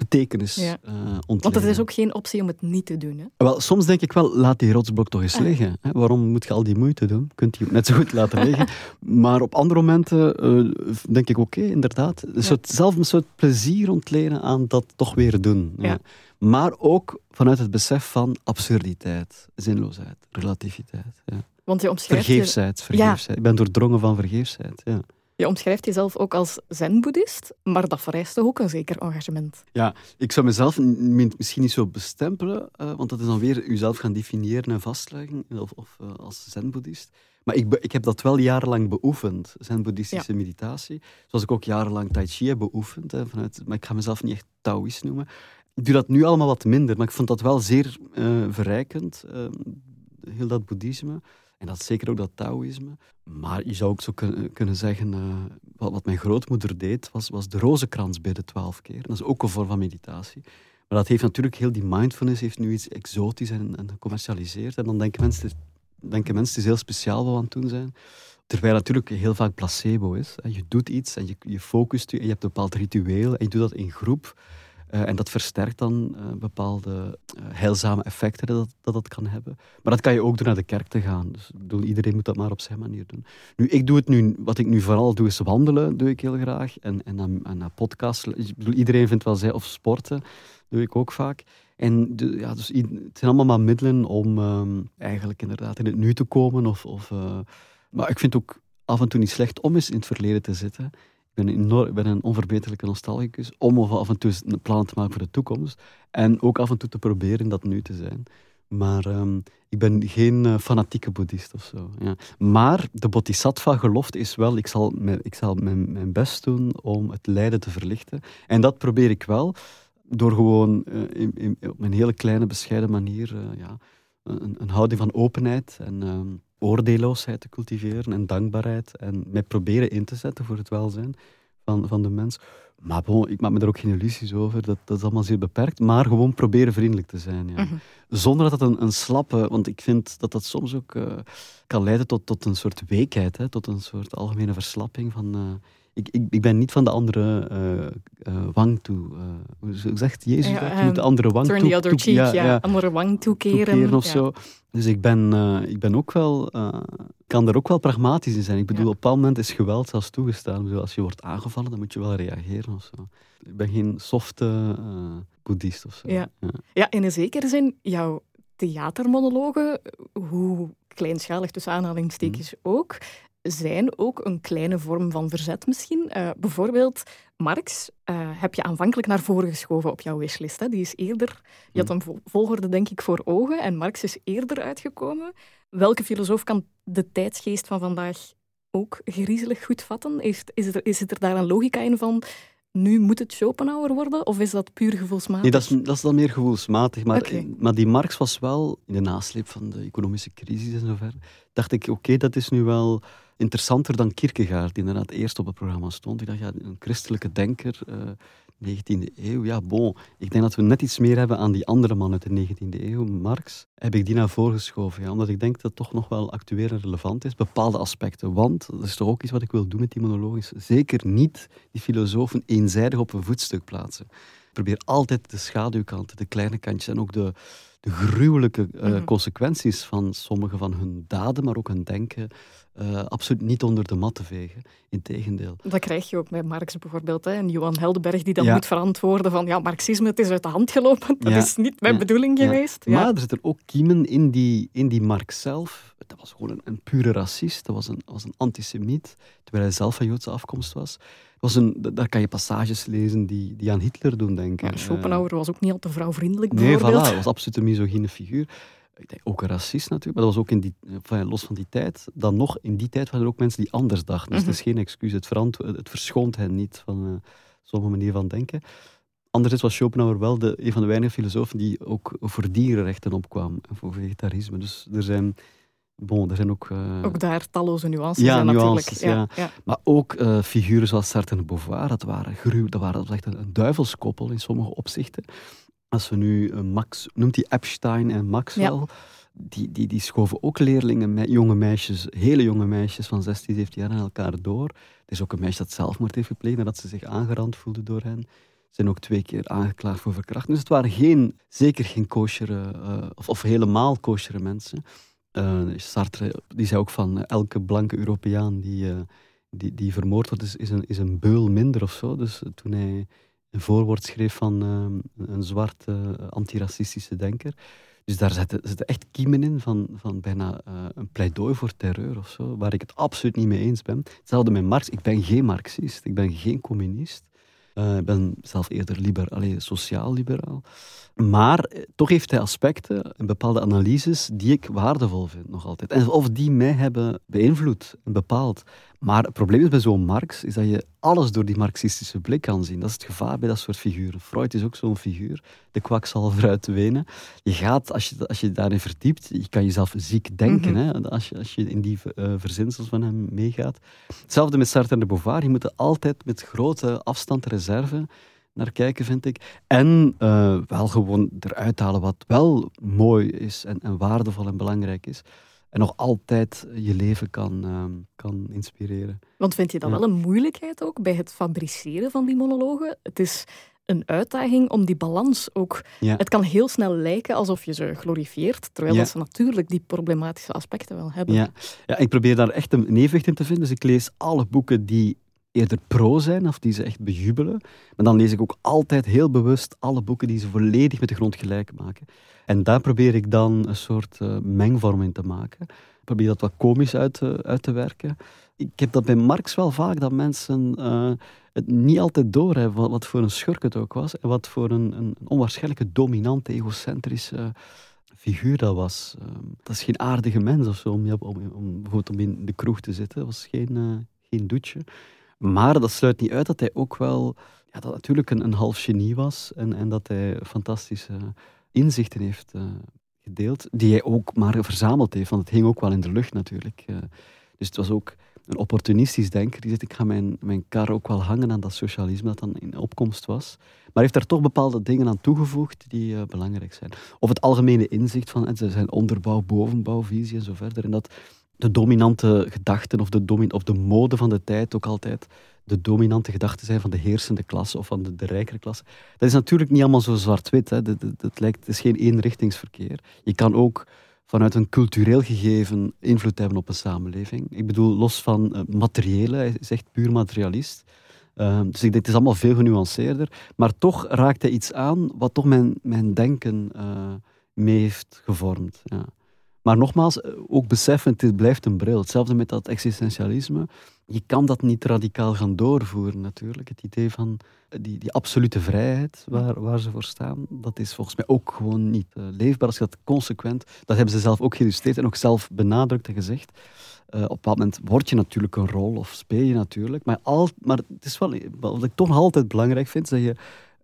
betekenis ja. uh, Want het is ook geen optie om het niet te doen. Hè? Wel, soms denk ik wel, laat die rotsblok toch eens liggen. Hè? Waarom moet je al die moeite doen? Kunt je net zo goed laten liggen. maar op andere momenten uh, denk ik, oké, okay, inderdaad. Een soort, zelf een soort plezier ontlenen aan dat toch weer doen. Ja. Maar ook vanuit het besef van absurditeit, zinloosheid, relativiteit. Ja. Want je omschrijft vergeefsheid, vergeefsheid. Ik ben doordrongen van vergeefsheid. Ja. Je omschrijft jezelf ook als zen-boeddhist, maar dat vereist toch ook een zeker engagement? Ja, ik zou mezelf misschien niet zo bestempelen, uh, want dat is dan weer jezelf gaan definiëren en vastleggen, of, of uh, als zen-boeddhist. Maar ik, ik, heb dat wel jarenlang beoefend, zen-boeddhistische meditatie. Zoals ik ook jarenlang tai chi heb beoefend. Hè, vanuit, maar ik ga mezelf niet echt Taoïst noemen. Ik doe dat nu allemaal wat minder, maar ik vond dat wel zeer uh, verrijkend, heel dat boeddhisme. En dat zeker ook dat Taoïsme. Maar je zou ook zo kunnen zeggen, uh, wat, wat, mijn grootmoeder deed, was, was de rozenkrans bidden twaalf keer. Dat is ook een vorm van meditatie. Maar dat heeft natuurlijk heel die mindfulness heeft nu iets exotisch en, en gecommercialiseerd. En dan denken mensen, denken mensen het is heel speciaal wat we aan het doen zijn. Terwijl natuurlijk heel vaak placebo is. Je doet iets en je, je focust je en je hebt een bepaald ritueel en je doet dat in groep. Eh, en dat versterkt dan uh, bepaalde uh, heilzame effecten dat, dat dat kan hebben. Maar dat kan je ook door naar de kerk te gaan. Dus iedereen moet dat maar op zijn manier doen. Nu, ik doe het nu, wat ik nu vooral doe, is wandelen, doe ik heel graag. En, en, en podcasts. Ik bedoel, iedereen vindt wel zij, of sporten, doe ik ook vaak. En de, ja, dus, het zijn allemaal maar middelen om um, eigenlijk inderdaad in het nu te komen. Of, of, maar ik vind het ook af en toe niet slecht om eens in het verleden te zitten. Ik ben, enorm, ben een onverbeterlijke nostalgicus om af en toe een plan te maken voor de toekomst. En ook af en toe te proberen dat nu te zijn. Maar um, ik ben geen uh, fanatieke boeddhist of zo. Ja. Maar de bodhisattva-gelofte is wel, ik zal, mijn, ik zal mijn, mijn, best doen om het lijden te verlichten. En dat probeer ik wel door gewoon uh, in, in, op een hele kleine, bescheiden manier uh, ja, een, een, houding van openheid en um, oordeelloosheid te cultiveren en dankbaarheid en mij proberen in te zetten voor het welzijn van, van de mens. Maar bon, ik maak me daar ook geen illusies over, dat, dat is allemaal zeer beperkt, maar gewoon proberen vriendelijk te zijn. Ja. Mhm. Zonder dat dat een, een slappe, want ik vind dat dat soms ook uh, kan leiden tot, tot een soort weekheid, hè, tot een soort algemene verslapping van... Uh, ik, ik, ik, ben niet van de andere uh, uh, wang toe. Uh, hoe zegt Jezus ja, dat? Je moet de andere wang turn toe, the other cheek, ja, ja, andere wang toekeren. toekeren of zo. Dus ik ben, ik ben ook wel, kan er ook wel pragmatisch in zijn. Ik bedoel, op een bepaald moment is geweld zelfs toegestaan. Bedoel, als je wordt aangevallen, dan moet je wel reageren of zo. Ik ben geen softe boeddhist of zo. Ja. Ja. in een zekere zin, jouw theatermonologen, hoe kleinschalig tussen aanhalingstekens mm. ook, zijn ook een kleine vorm van verzet misschien. Uh, bijvoorbeeld Marx uh, heb je aanvankelijk naar voren geschoven op jouw wishlist. Hè? Die is eerder, je had een volgorde denk ik voor ogen en Marx is eerder uitgekomen. Welke filosoof kan de tijdsgeest van vandaag ook griezelig goed vatten? Is, is, er, is er daar een logica in van nu moet het Schopenhauer worden? Of is dat puur gevoelsmatig? Nee, dat is, dat is dan meer gevoelsmatig. Maar, okay. maar die Marx was wel, in de nasleep van de economische crisis en zover, dacht ik, oké, dat is nu wel interessanter dan Kierkegaard, die inderdaad eerst op het programma stond. Ik dacht, ja, een christelijke denker, uh, eh, 19e eeuw, ja, bon. Ik denk dat we net iets meer hebben aan die andere man uit de 19e eeuw, Marx. Heb ik die naar voren geschoven, ja, omdat ik denk dat het toch nog wel actueel en relevant is, bepaalde aspecten. Want, dat is toch ook iets wat ik wil doen met die monologisch, zeker niet die filosofen eenzijdig op een voetstuk plaatsen. Ik probeer altijd de schaduwkanten, de kleine kantjes en ook de, de gruwelijke uh, consequenties van sommige van hun daden, maar ook hun denken, uh, absoluut niet onder de mat te vegen. Integendeel. Dat krijg je ook met Marx bijvoorbeeld. Hè? En Johan Heldenberg die dan moet verantwoorden van ja, marxisme het is uit de hand gelopen. Dat is niet mijn bedoeling geweest. Maar er zitten ook kiemen in die, in die Marx zelf. Dat was gewoon een, een pure racist. Dat was een, was een antisemiet, terwijl hij zelf van Joodse afkomst was. Was een, daar kan je passages lezen die, die aan Hitler doen denken. Ja, Schopenhauer was ook niet al te vrouwvriendelijk, Nee, voilà, hij was absoluut een misogyne figuur ik denk ook een racist natuurlijk, maar dat was ook in die, enfin, los van die tijd. Dan nog, in die tijd waren er ook mensen die anders dachten. Dus het is mhm. geen excuus, het, het verschoont hen niet van uh, sommige manier van denken. Anderzijds was Schopenhauer wel de, een van de weinige filosofen die ook voor dierenrechten opkwam en voor vegetarisme. Dus er zijn, bon, er zijn ook... Uh, ook daar talloze nuances ja, nuances, natuurlijk. Ja, ja. Maar ook uh, figuren zoals Sartre en Beauvoir, dat waren gruw, dat waren echt een, een duivelskoppel in sommige opzichten. Als we nu uh, Max, noemt hij Epstein en Maxwell, die, die, die schoven ook leerlingen, me, jonge meisjes, hele jonge meisjes van 16, 17 jaar aan elkaar door. Er is ook een meisje dat zelfmoord heeft gepleegd nadat ze zich aangerand voelde door hen. Ze zijn ook twee keer aangeklaagd voor verkrachting. Dus het waren geen, zeker geen koosjere, uh, of, of helemaal koosjere mensen. Uh, Sartre die zei ook van elke blanke Europeaan die, die, die vermoord wordt, is, is, een, is een beul minder of zo. Dus toen hij een voorwoord schreef van uh, een zwarte uh, antiracistische denker. Dus daar zitten, echt kiemen in van, van bijna uh, een pleidooi voor terreur of zo, waar ik het absoluut niet mee eens ben. Hetzelfde met Marx. Ik ben geen Marxist, ik ben geen communist. Uh, ik ben zelf eerder allez, sociaal-liberaal. Maar eh, toch heeft hij aspecten en bepaalde analyses die ik waardevol vind nog altijd. En of die mij hebben beïnvloed en bepaald. Maar het probleem is bij zo'n Marx is dat je alles door die marxistische blik kan zien. Dat is het gevaar bij dat soort figuren. Freud is ook zo'n figuur, de kwakzalver uit Wenen. Je gaat, als je, als je daarin verdiept, je kan jezelf ziek denken mhm. hè, als, je, als je in die uh, verzinsels van hem meegaat. Hetzelfde met Sartre en de Beauvoir. Je moet altijd met grote afstand reserve naar kijken, vind ik. En uh, wel gewoon eruit halen wat wel mooi is en, en waardevol en belangrijk is en nog altijd je leven kan, uh, kan inspireren. Want vind je dat wel een moeilijkheid ook bij het fabriceren van die monologen? Het is een uitdaging om die balans ook... Het kan heel snel lijken alsof je ze glorifieert, terwijl dat ze natuurlijk die problematische aspecten wel hebben. Ja. ja, ik probeer daar echt een evenwicht in te vinden. Dus ik lees alle boeken die eerder pro zijn of die ze echt bejubelen. Maar dan lees ik ook altijd heel bewust alle boeken die ze volledig met de grond gelijk maken. En daar probeer ik dan een soort uh, mengvorm in te maken. Ik probeer dat wat komisch uit, uit te werken. Ik heb dat bij Marx wel vaak, dat mensen uh, het niet altijd doorhebben wat, wat voor een schurk het ook was en wat voor een, een onwaarschijnlijke dominante, egocentrische figuur dat was. Uh, dat is geen aardige mens of zo, om, om, om, om in de kroeg te zitten. Dat was geen, uh, geen doetje. Maar dat sluit niet uit dat hij ook wel ja, dat natuurlijk een, een half genie was en, en dat hij fantastische inzichten heeft uh, gedeeld, die hij ook maar verzameld heeft, want het hing ook wel in de lucht natuurlijk. Uh, dus het was ook een opportunistisch denker die zegt, ik ga mijn, mijn kar ook wel hangen aan dat socialisme dat dan in opkomst was. Maar heeft daar toch bepaalde dingen aan toegevoegd die uh, belangrijk zijn. Of het algemene inzicht van zijn onderbouw, bovenbouw, visie en zo verder. En dat de dominante gedachten of de, domin of de mode van de tijd ook altijd de dominante gedachten zijn van de heersende klasse of van de, de rijkere klasse. Dat is natuurlijk niet allemaal zo zwart-wit. Het, lijkt, is geen eenrichtingsverkeer. Je kan ook vanuit een cultureel gegeven invloed hebben op een samenleving. Ik bedoel, los van uh, materiële, hij is echt puur materialist. Uh, dus ik denk, het is allemaal veel genuanceerder. Maar toch raakt hij iets aan wat toch mijn, mijn denken uh, mee heeft gevormd. Ja. Maar nogmaals, eh, ook beseffen, het blijft een bril. Hetzelfde met dat existentialisme. Je kan dat niet radicaal gaan doorvoeren, natuurlijk. Het idee van eh, die, die absolute vrijheid waar, waar ze voor staan, dat is volgens mij ook gewoon niet uh, leefbaar. Als je dat consequent, dat hebben ze zelf ook geïllustreerd en ook zelf benadrukt en gezegd. Op een bepaald moment word je natuurlijk een rol of speel je natuurlijk. Maar, al, maar het is wel, wat ik toch altijd belangrijk vind, dat je,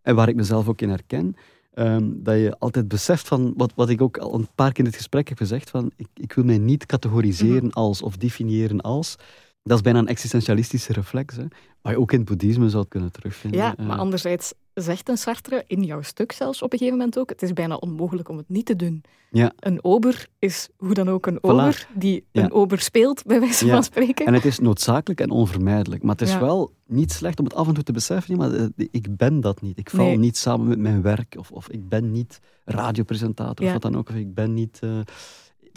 en waar ik mezelf ook in herken, Ehm, dat je altijd beseft van, wat, wat ik ook al een paar keer in het gesprek heb gezegd, van ik, ik wil mij niet categoriseren mhm. als of definiëren als. Dat is bijna een existentialistische reflex, hè, waar je ook in het boeddhisme zou kunnen terugvinden. Ja, maar anderzijds zegt een Sartre, in jouw stuk zelfs op een gegeven moment ook, het is bijna onmogelijk om het niet te doen. Ja. Een ober is hoe dan ook een ober, die een ober speelt, bij wijze van spreken. En het is noodzakelijk en onvermijdelijk. Maar het is wel niet slecht om het af en toe te beseffen, maar eh, ik ben dat niet. Ik val niet samen met mijn werk, of, of ik ben niet radiopresentator, of wat dan ook, of ik ben niet... Uh,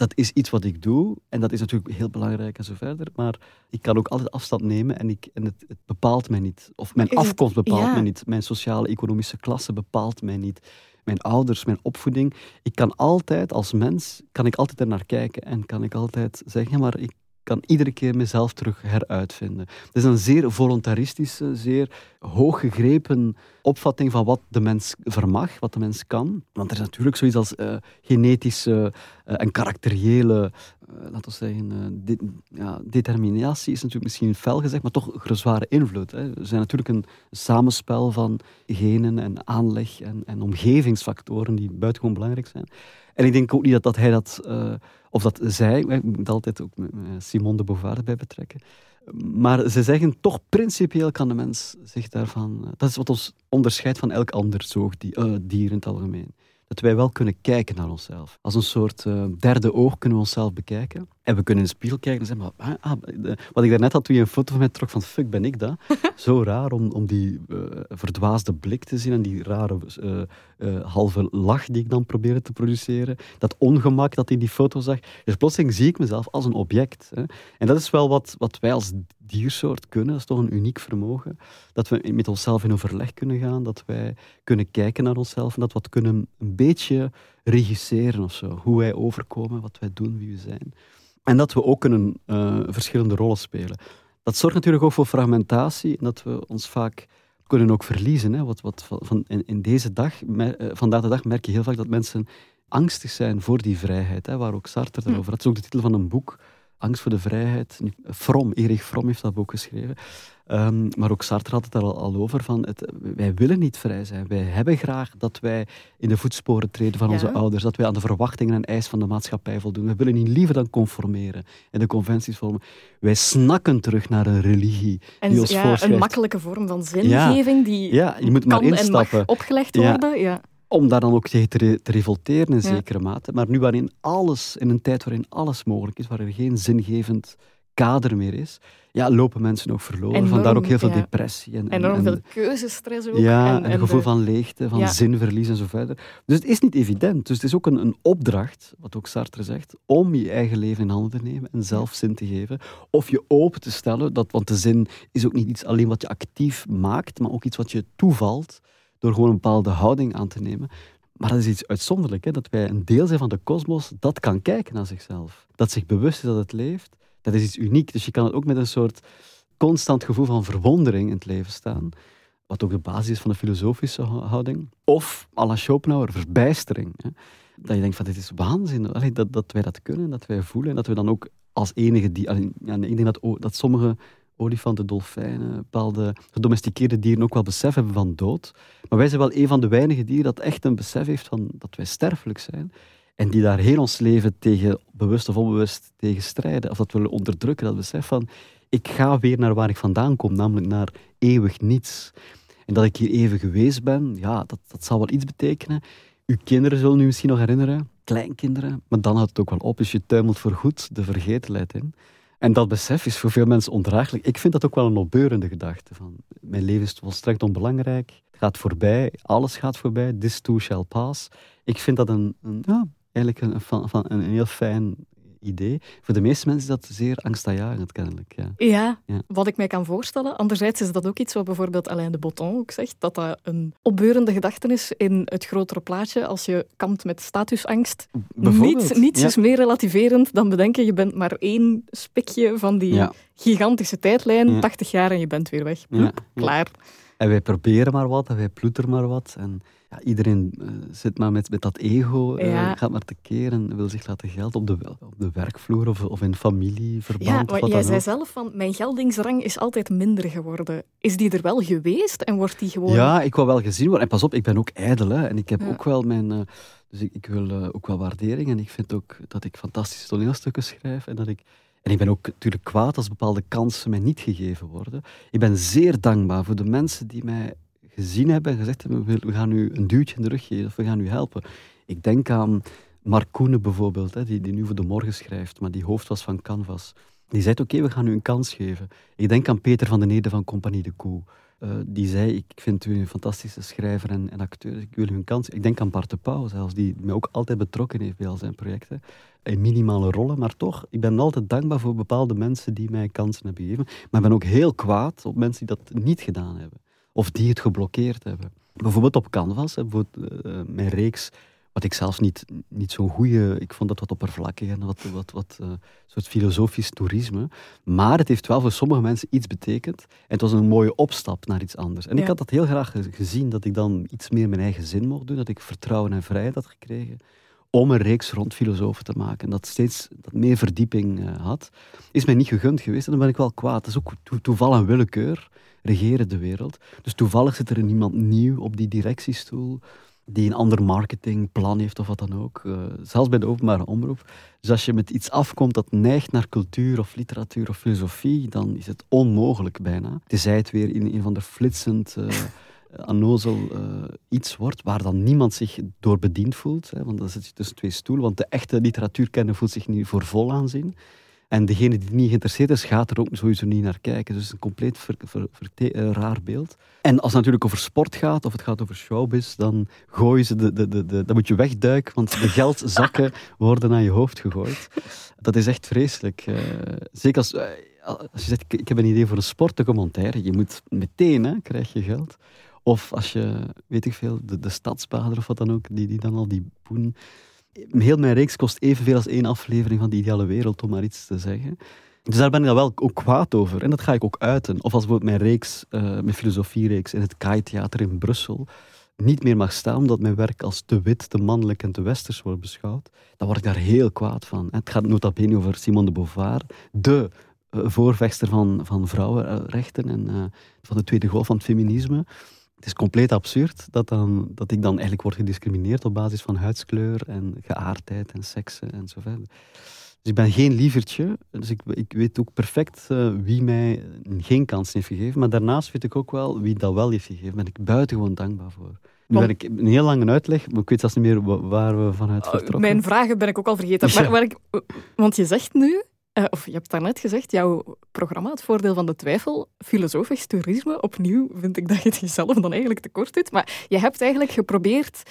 dat is iets wat ik doe en dat is natuurlijk heel belangrijk en zo verder. Maar ik kan ook altijd afstand nemen en, ik, en het, het bepaalt mij niet. Of mijn afkomst bepaalt mij niet. Mijn sociale, economische klasse bepaalt mij niet. Mijn ouders, mijn opvoeding. Ik kan altijd als mens, kan ik altijd er naar kijken en kan ik altijd zeggen, ja, maar ik kan iedere keer mezelf terug heruitvinden. Het is een zeer voluntaristische, zeer hooggegrepen opvatting van wat de mens vermag, wat de mens kan. Want er is natuurlijk zoiets als uh, genetische uh, en karakteriële, uh, laten we zeggen, ja, determinatie is natuurlijk misschien fel gezegd, maar toch een zware invloed. Hè. Er zijn natuurlijk een samenspel van genen en aanleg en, en omgevingsfactoren die buitengewoon belangrijk zijn. En ik denk ook niet dat, dat hij dat, of dat zij, ik moet altijd ook Simone de Beauvoir erbij betrekken, maar ze zeggen toch, principieel kan de mens zich daarvan... Dat is wat ons onderscheidt van elk ander zoogdier in het algemeen dat wij wel kunnen kijken naar onszelf. Als een soort uh, derde oog kunnen we onszelf bekijken. En we kunnen in de spiegel kijken en zeggen, maar, ah, ah wat ik daarnet had toen je een foto van mij trok van fuck, ben ik dat? Zo raar om, om die uh, verdwaasde blik te zien en die rare uh, halve lach die ik dan probeerde te produceren. Dat ongemak dat in die foto zag. Dus plotseling zie ik mezelf als een object. Hè. En dat is wel wat, wat wij als diersoort kunnen. Dat is toch een uniek vermogen. Dat we met onszelf in overleg kunnen gaan, dat wij kunnen kijken naar onszelf en dat we wat kunnen een beetje regisseren of zo. Hoe wij overkomen, wat wij doen, wie we zijn. En dat we ook kunnen uh, verschillende rollen spelen. Dat zorgt natuurlijk ook voor fragmentatie en dat we ons vaak kunnen ook verliezen. Hè. Wat, wat van, in, in deze dag, me, uh, vandaag de dag merk je heel vaak dat mensen angstig zijn voor die vrijheid, hè, waar ook Sartre hm. over. Dat is ook de titel van een boek Angst voor de vrijheid. From, Erich Fromm heeft dat boek geschreven. Um, maar ook Sartre had het daar al, over. Van het, wij willen niet vrij zijn. Wij hebben graag dat wij in de voetsporen treden van onze ouders. Dat wij aan de verwachtingen en eisen van de maatschappij voldoen. We willen niet liever dan conformeren en de conventies vormen. Wij snakken terug naar een religie en, die ons ja, voorschrijft. Een makkelijke vorm van zingeving die ja, je moet maar instappen. opgelegd worden. Ja om daar dan ook tegen te, te revolteren in zekere mate. Maar nu waarin alles, in een tijd waarin alles mogelijk is, waar er geen zingevend kader meer is, ja, lopen mensen ook verloren. Enorm, Vandaar ook heel veel ja. depressie. En, en- Enorm en- veel keuzestress ook. ja, en, en, een gevoel de- van leegte, van Ja. zinverlies en zo verder. Dus het is niet evident. Dus het is ook een, een opdracht, wat ook Sartre zegt, om je eigen leven in handen te nemen en zelf zin te geven. Of je open te stellen, dat, want de zin is ook niet iets alleen wat je actief maakt, maar ook iets wat je toevalt door gewoon een bepaalde houding aan te nemen. Maar dat is iets uitzonderlijk, hè? dat wij een deel zijn van de kosmos dat kan kijken naar zichzelf. Dat zich bewust is dat het leeft. Dat is iets uniek. Dus je kan het ook met een soort constant gevoel van verwondering in het leven staan. Wat ook de basis is van de filosofische hou- houding. Of, à la Schopenhauer, verbijstering. Hè? Dat je denkt van dit is waanzin. Dat, dat wij dat kunnen, dat wij voelen. En dat we dan ook als enige die... ja, ik denk dat, dat sommige olifanten, dolfijnen, bepaalde gedomesticeerde dieren ook wel besef hebben van dood. Maar wij zijn wel een van de weinige dieren dat echt een besef heeft van dat wij sterfelijk zijn. En die daar heel ons leven tegen, bewust of onbewust, tegen strijden. Of dat willen onderdrukken, dat besef van ik ga weer naar waar ik vandaan kom, namelijk naar eeuwig niets. En dat ik hier even geweest ben, ja, dat, dat zal wel iets betekenen. Uw kinderen zullen u misschien nog herinneren, kleinkinderen, maar dan houdt het ook wel op. Dus je tuimelt voorgoed de vergetelheid in. En dat besef is voor veel mensen ondraaglijk. Ik vind dat ook wel een opbeurende gedachte. Van, mijn leven is volstrekt onbelangrijk. Het gaat voorbij. Alles gaat voorbij. This too shall pass. Ik vind dat een, een ja, eigenlijk een, van, van een, heel fijn idee. Voor de meeste mensen is dat zeer angstaanjagend, kennelijk. Ja. Ja, Ja. wat ik mij kan voorstellen. Anderzijds is dat ook iets wat bijvoorbeeld Alain de Botton ook zegt, dat dat een opbeurende gedachte is in het grotere plaatje als je kampt met statusangst. Bijvoorbeeld. Niets, Ja. is meer relativerend dan bedenken, je bent maar één spikje van die Ja. gigantische tijdlijn, Ja. 80 jaar en je bent weer weg. Ja. Klaar. En wij proberen maar wat en wij ploeteren maar wat. En ja, iedereen eh, zit maar met, met dat ego, eh, gaat maar tekeer en wil zich laten gelden op de, op de werkvloer of, of in familieverband. Ja, maar wat jij zei ook. zelf van, mijn geldingsrang is altijd minder geworden. Is die er wel geweest en wordt die gewoon... Ja, ik wil wel gezien worden. En pas op, ik ben ook ijdel. Hè. En ik heb Ja. ook wel mijn... eh, dus ik, ik wil ook wel waardering. En ik vind ook dat ik fantastische toneelstukken schrijf. En, dat ik, en ik ben ook natuurlijk kwaad als bepaalde kansen mij niet gegeven worden. Ik ben zeer dankbaar voor de mensen die mij gezien hebben en gezegd hebben, we gaan u een duwtje in de rug geven of we gaan u helpen. Ik denk aan Mark Koenen bijvoorbeeld, hè, die, die nu voor de morgen schrijft, maar die hoofd was van Canvas. Die zei, oké, we gaan u een kans geven. Ik denk aan Peter van den Ede van Compagnie de Koe. Eh, die zei, ik vind u een fantastische schrijver en, en acteur, dus ik wil u een kans. Ik denk aan Bart de Pauw zelfs, die mij ook altijd betrokken heeft bij al zijn projecten. In minimale rollen, maar toch, ik ben altijd dankbaar voor bepaalde mensen die mij kansen hebben gegeven. Maar ik ben ook heel kwaad op mensen die dat niet gedaan hebben. Of die het geblokkeerd hebben. Bijvoorbeeld op Canvas, hè, bijvoorbeeld, eh, mijn reeks, wat ik zelfs niet, niet zo'n goede... Ik vond dat wat oppervlakkig en wat, wat, wat eh, soort filosofisch toerisme. Maar het heeft wel voor sommige mensen iets betekend. En het was een mooie opstap naar iets anders. En ik had dat heel graag ge- gezien, dat ik dan iets meer mijn eigen zin mocht doen. Dat ik vertrouwen en vrijheid had gekregen om een reeks rond filosofen te maken. En dat steeds dat meer verdieping eh, had. Is mij niet gegund geweest en dan ben ik wel kwaad. Dat is ook to- toeval en willekeur regeren de wereld. Dus toevallig zit er iemand nieuw op die directiestoel die een ander marketingplan heeft of wat dan ook. Eh, zelfs bij de openbare omroep. Dus als je met iets afkomt dat neigt naar cultuur of literatuur of filosofie, dan is het onmogelijk bijna. Tenzij het weer in een van de flitsend... eh annozel eh, iets wordt waar dan niemand zich door bediend voelt. Hè, want dan zit je tussen twee stoelen. Want de echte literatuurkenner voelt zich niet voor vol aanzien. En degene die niet geïnteresseerd is, gaat er ook sowieso niet naar kijken. Dus een compleet eh, raar beeld. En als het natuurlijk over sport gaat, of het gaat over showbiz, dan gooien ze de, de, de, moet je wegduiken, want de geldzakken worden naar je hoofd gegooid. Dat is echt vreselijk. Eh, zeker als, als je zegt, ik, ik heb een idee voor een sportdocumentaire, je moet meteen, hè, krijg je geld. Of als je, weet ik veel, de, de stadsbader of wat dan ook, die, die dan al die poen... Heel mijn reeks kost evenveel als één aflevering van de ideale wereld, om maar iets te zeggen. Dus daar ben ik dan wel ook kwaad over. En dat ga ik ook uiten. Of als bijvoorbeeld mijn reeks, eh, mijn filosofiereeks in het KAI-theater in Brussel niet meer mag staan, omdat mijn werk als te wit, te mannelijk en te westers wordt beschouwd, dan word ik daar heel kwaad van. Het gaat nota over Simone de Beauvoir, de eh, voorvechter van, van vrouwenrechten en eh, van de tweede golf van het feminisme. Het is compleet absurd dat, dan, dat ik dan eigenlijk word gediscrimineerd op basis van huidskleur en geaardheid en seksen en zo verder. Dus ik ben geen lievertje, dus ik, ik weet ook perfect eh, wie mij geen kans heeft gegeven. Maar daarnaast weet ik ook wel wie dat wel heeft gegeven. Daar ben ik buitengewoon dankbaar voor. Nu ben ik een heel lange uitleg, maar ik weet zelfs niet meer wa- waar we vanuit vertrokken. Mijn vragen ben ik ook al vergeten. Ja. Maar waar ik, want je zegt nu, Uh, of je hebt daarnet gezegd, jouw programma, Het Voordeel van de Twijfel, filosofisch toerisme, opnieuw vind ik dat je het jezelf dan eigenlijk tekort doet. Maar je hebt eigenlijk geprobeerd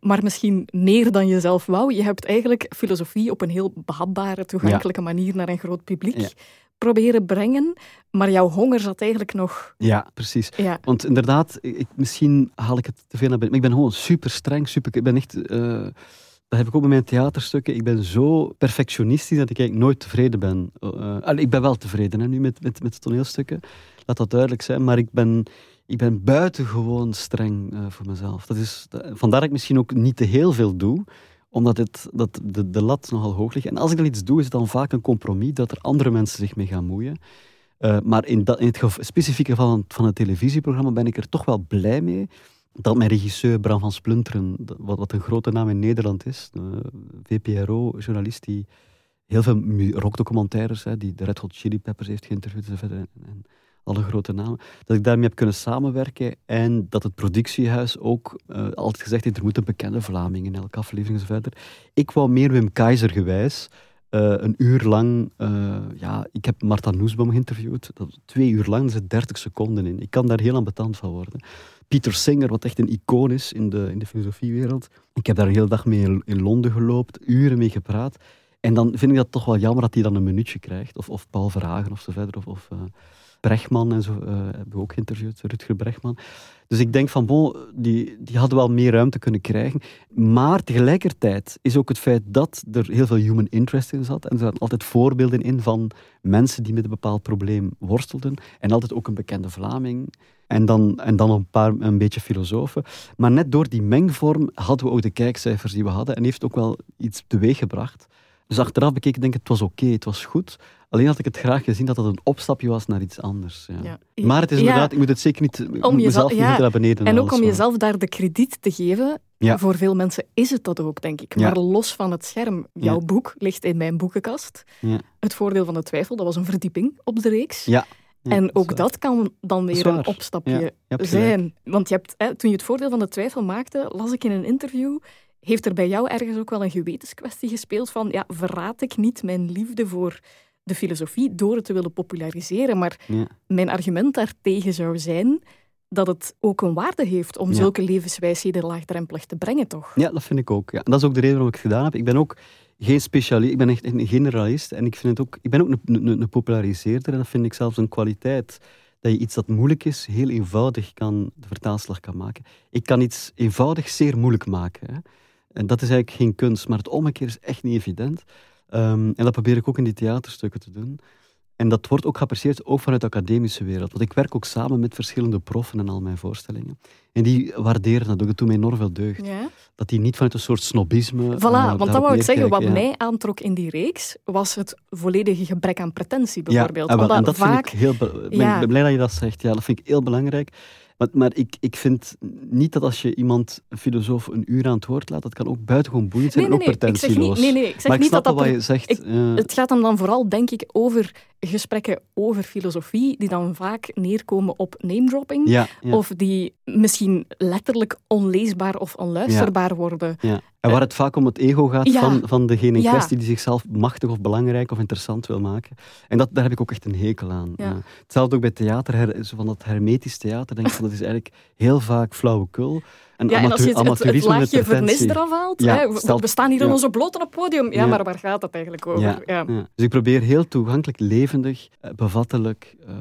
maar misschien meer dan je zelf wou. Je hebt eigenlijk filosofie op een heel behapbare, toegankelijke manier naar een groot publiek proberen brengen, maar jouw honger zat eigenlijk nog... Ja, precies. Ja. Want inderdaad, ik, misschien haal ik het te veel naar binnen, maar ik ben gewoon super streng, super... Ik ben echt... Uh, dat heb ik ook bij mijn theaterstukken. Ik ben zo perfectionistisch dat ik eigenlijk nooit tevreden ben. Uh, ik ben wel tevreden hè, nu met, met, met toneelstukken. Laat dat duidelijk zijn. Maar ik ben, ik ben buitengewoon streng uh, voor mezelf. Dat is, vandaar dat ik misschien ook niet te heel veel doe omdat het, dat de, de lat nogal hoog ligt. En als ik dan iets doe, is het dan vaak een compromis dat er andere mensen zich mee gaan moeien. Maar in, dat, in het specifieke geval van, van het televisieprogramma ben ik er toch wel blij mee dat mijn regisseur Bram van Splunteren, wat, een grote naam in Nederland is, VPRO-journalist die heel veel rockdocumentaires, hè, die de Red Hot Chili Peppers heeft geïnterviewd en, en alle grote namen, dat ik daarmee heb kunnen samenwerken en dat het productiehuis ook uh, altijd gezegd heeft, er moet een bekende Vlaming in elke aflevering en zo verder. Ik wou meer Wim Keizer gewijs, uh, een uur lang, ja, ik heb Marta Noesboom geïnterviewd, dat, twee uur lang, er zit 30 seconden in. Ik kan daar heel ambetant van worden. Pieter Singer, wat echt een icoon is in de, in de filosofiewereld. Ik heb daar een hele dag mee in, Londen gelopen, uren mee gepraat. En dan vind ik dat toch wel jammer dat hij dan een minuutje krijgt. Of, of Paul Verhagen of zo verder. Of, of Brechtman en zo uh, hebben we ook geïnterviewd, Rutger Brechtman. Dus ik denk van, bon, die, die hadden wel meer ruimte kunnen krijgen. Maar tegelijkertijd is ook het feit dat er heel veel human interest in zat. En er zaten altijd voorbeelden in van mensen die met een bepaald probleem worstelden. En altijd ook een bekende Vlaming. En dan, en dan een paar een beetje filosofen. Maar net door die mengvorm hadden we ook de kijkcijfers die we hadden. En heeft ook wel iets teweeggebracht. Dus achteraf bekeken denk ik, het was oké, het was goed. Alleen had ik het graag gezien dat dat een opstapje was naar iets anders. Ja. Maar het is inderdaad, ik moet het zeker niet, om mezelf niet naar beneden En ook om jezelf daar de krediet te geven. Voor veel mensen is het dat ook, denk ik. Maar los van het scherm, jouw boek ligt in mijn boekenkast. Het voordeel van de twijfel, dat was een verdieping op de reeks. Ja. En ook dat kan dan weer een opstapje zijn. Want je hebt, hè, toen je het voordeel van de twijfel maakte, las ik in een interview heeft er bij jou ergens ook wel een gewetenskwestie gespeeld van, ja, verraad ik niet mijn liefde voor de filosofie door het te willen populariseren? Maar mijn argument daartegen zou zijn dat het ook een waarde heeft om zulke levenswijsheden laagdrempelig te brengen, toch? Ja, dat vind ik ook. Ja. En dat is ook de reden waarom ik het gedaan heb. Ik ben ook geen specialist, ik ben echt een generalist en ik, vind het ook, ik ben ook een, een, een populariseerder en dat vind ik zelfs een kwaliteit dat je iets dat moeilijk is, heel eenvoudig kan, de vertaalslag kan maken. Ik kan iets eenvoudig zeer moeilijk maken. Hè. En dat is eigenlijk geen kunst, maar het omgekeerde is echt niet evident. Um, en dat probeer ik ook in die theaterstukken te doen. En dat wordt ook geapprecieerd, ook vanuit de academische wereld. Want ik werk ook samen met verschillende proffen en al mijn voorstellingen. En die waarderen dat ook. Dat doet mij enorm veel deugd. Ja? Dat die niet vanuit een soort snobisme... Voilà, uh, want dat wou ik zeggen. Wat mij aantrok in die reeks, was het volledige gebrek aan pretentie, bijvoorbeeld. Ja, en, wel, en dat vind ik heel... Ik ben blij dat je dat zegt. Ja, dat vind ik heel belangrijk. Maar, maar ik, ik vind niet dat als je iemand, een filosoof, een uur aan het woord laat, dat kan ook buitengewoon boeiend zijn nee, en ook pretentieloos. Nee, nee, ik zeg maar ik niet snap dat wat je zegt. Ik, Het gaat hem dan vooral, denk ik, over gesprekken over filosofie, die dan vaak neerkomen op name-dropping, ja, of die misschien letterlijk onleesbaar of onluisterbaar worden. Ja. En waar het vaak om het ego gaat van, van degene in kwestie die zichzelf machtig of belangrijk of interessant wil maken. En dat, daar heb ik ook echt een hekel aan. hetzelfde ook bij theater, van dat hermetisch theater, denk ik dat is eigenlijk heel vaak flauwekul. En, ja, en als je het, het, laagje vernis eraf haalt, hè, we, staan hier in onze bloot op het podium. Ja, maar waar gaat het eigenlijk over? Ja, Dus ik probeer heel toegankelijk, levendig, eh, bevattelijk, uh,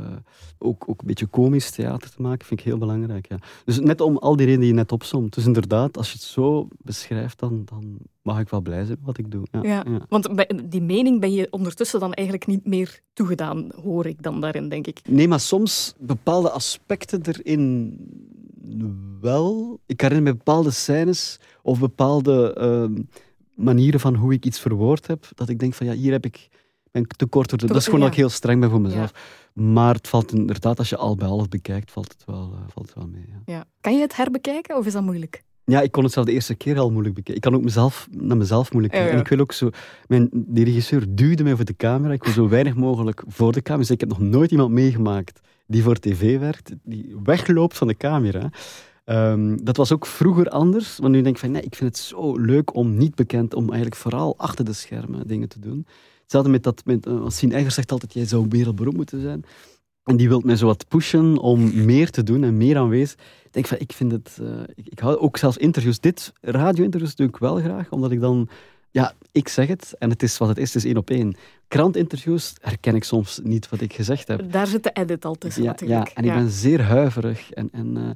ook, ook een beetje komisch theater te maken, vind ik heel belangrijk. Ja. Dus net om al die redenen die je net opzomt. Dus inderdaad, als je het zo beschrijft, dan, dan mag ik wel blij zijn wat ik doe. Ja, Want die mening ben je ondertussen dan eigenlijk niet meer toegedaan, hoor ik dan daarin, denk ik. Nee, maar soms bepaalde aspecten erin wel. Ik herinner me bepaalde scènes of bepaalde uh, manieren van hoe ik iets verwoord heb, dat ik denk van ja, hier heb ik, ben ik te kort door. Dat is gewoon dat ik heel streng ben voor mezelf. Maar het valt inderdaad, als je al bij alles bekijkt, valt het wel, uh, valt het wel mee. Ja. ja. Kan je het herbekijken of is dat moeilijk? Ja, ik kon het zelf de eerste keer al moeilijk bekijken. Ik kan ook mezelf, naar mezelf moeilijk kijken. En ik wil ook zo... Mijn, die regisseur duwde mij voor de camera. Ik wil zo weinig mogelijk voor de camera. Dus ik heb nog nooit iemand meegemaakt die voor tv werkt, die wegloopt van de camera. Um, dat was ook vroeger anders, want nu denk ik van nee, ik vind het zo leuk om niet bekend, om eigenlijk vooral achter de schermen dingen te doen. Hetzelfde met dat, met, uh, Sien Eiger zegt altijd, jij zou wereldberoemd moeten zijn. En die wil mij zo wat pushen om meer te doen en meer aanwezig. Ik denk van, ik vind het... Uh, ik, ik hou ook zelfs interviews. Dit radio-interviews doe ik wel graag, omdat ik dan... Ja, ik zeg het en het is wat het is, het is één op één. Krantinterviews herken ik soms niet wat ik gezegd heb. Daar zit de edit al tussen ja, natuurlijk. Ja, en ik ben zeer huiverig. En, en, uh,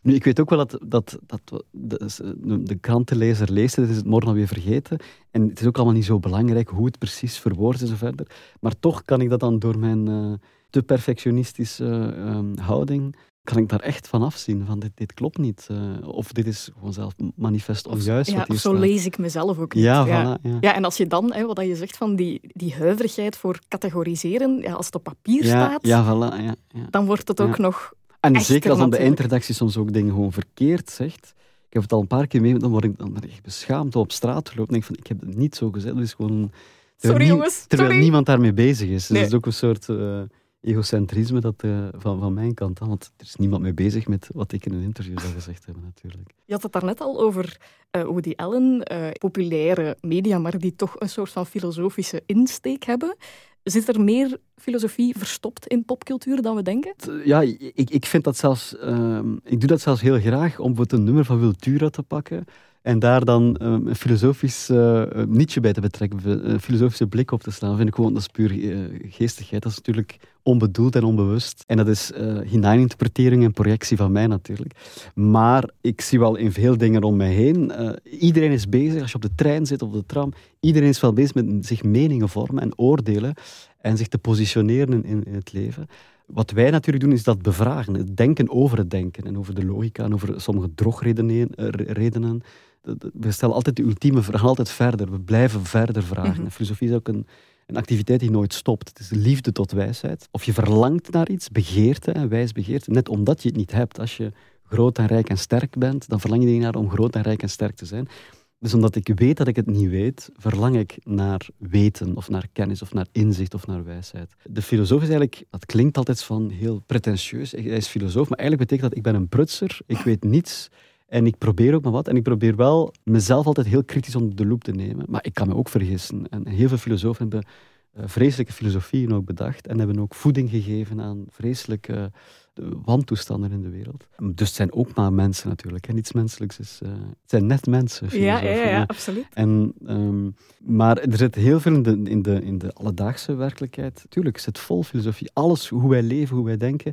nu, ik weet ook wel dat, dat, dat de, de krantenlezer leest, het is het morgen alweer vergeten. En het is ook allemaal niet zo belangrijk hoe het precies verwoord is en zo verder. Maar toch kan ik dat dan door mijn... Uh, te perfectionistische um, houding, kan ik daar echt van afzien. Van dit, dit klopt niet. Uh, of dit is gewoon zelf manifest onjuist. Ja, wat hier zo staat. lees ik mezelf ook niet. Ja, ja. Voilà, ja. ja, en als je dan, hè, wat je zegt van die, die huiverigheid voor categoriseren, ja, als het op papier ja, staat, ja, voilà, ja, ja. dan wordt het ook Ja. nog... En echter zeker als dan de eindredactie soms ook dingen gewoon verkeerd zegt. Ik heb het al een paar keer mee, dan word ik, dan ik echt beschaamd op straat gelopen. En denk van, ik heb het niet zo gezegd. Is gewoon... terwijl Sorry jongens, Terwijl sorry. niemand daarmee bezig is. Dus Nee. dat is ook een soort eh, egocentrisme dat, eh, van, van mijn kant. dan. Want er is niemand mee bezig met wat ik in een interview zou gezegd hebben, natuurlijk. Je had het daarnet al over eh, Woody Allen, eh, populaire media, maar die toch een soort van filosofische insteek hebben. Zit er meer filosofie verstopt in popcultuur dan we denken? Ja, ik, ik vind dat zelfs... ehm, ik doe dat zelfs heel graag om bijvoorbeeld een nummer van Wiltura te pakken en daar dan ehm, een filosofisch nietje bij te betrekken, een filosofische blik op te slaan. vind ik gewoon, dat is puur eh, geestigheid. Dat is natuurlijk onbedoeld en onbewust. En dat is eh hineininterpretering en projectie van mij natuurlijk. Maar ik zie wel in veel dingen om mij heen. iedereen is bezig, als je op de trein zit, op de tram, iedereen is wel bezig met zich meningen vormen en oordelen en zich te positioneren in, in het leven. Wat wij natuurlijk doen, is dat bevragen. Het denken over het denken en over de logica en over sommige drogredenen. We stellen altijd de ultieme vraag, altijd verder. We blijven verder vragen. Mhm. Filosofie is ook een, een activiteit die nooit stopt. Het is liefde tot wijsheid. Of je verlangt naar iets, begeerte, hè, wijs begeerte, net omdat je het niet hebt. Als je groot en rijk en sterk bent, dan verlang je niet naar om groot en rijk en sterk te zijn. Dus omdat ik weet dat ik het niet weet, verlang ik naar weten of naar kennis of naar inzicht of naar wijsheid. De filosoof is eigenlijk, dat klinkt altijd van heel pretentieus, hij is filosoof, maar eigenlijk betekent dat ik ben een prutser, ik weet niets en ik probeer ook maar wat. En ik probeer wel mezelf altijd heel kritisch onder de loep te nemen, maar ik kan me ook vergissen. En heel veel filosofen hebben eh, vreselijke filosofieën ook bedacht en hebben ook voeding gegeven aan vreselijke eh, wantoestanden in de wereld. Dus het zijn ook maar mensen natuurlijk. En niets menselijks is... eh, het zijn net mensen, Ja, ja, ja, absoluut. En, ehm, maar er zit heel veel in de, in, de, in de alledaagse werkelijkheid. Tuurlijk, het zit vol filosofie. Alles, hoe wij leven, hoe wij denken,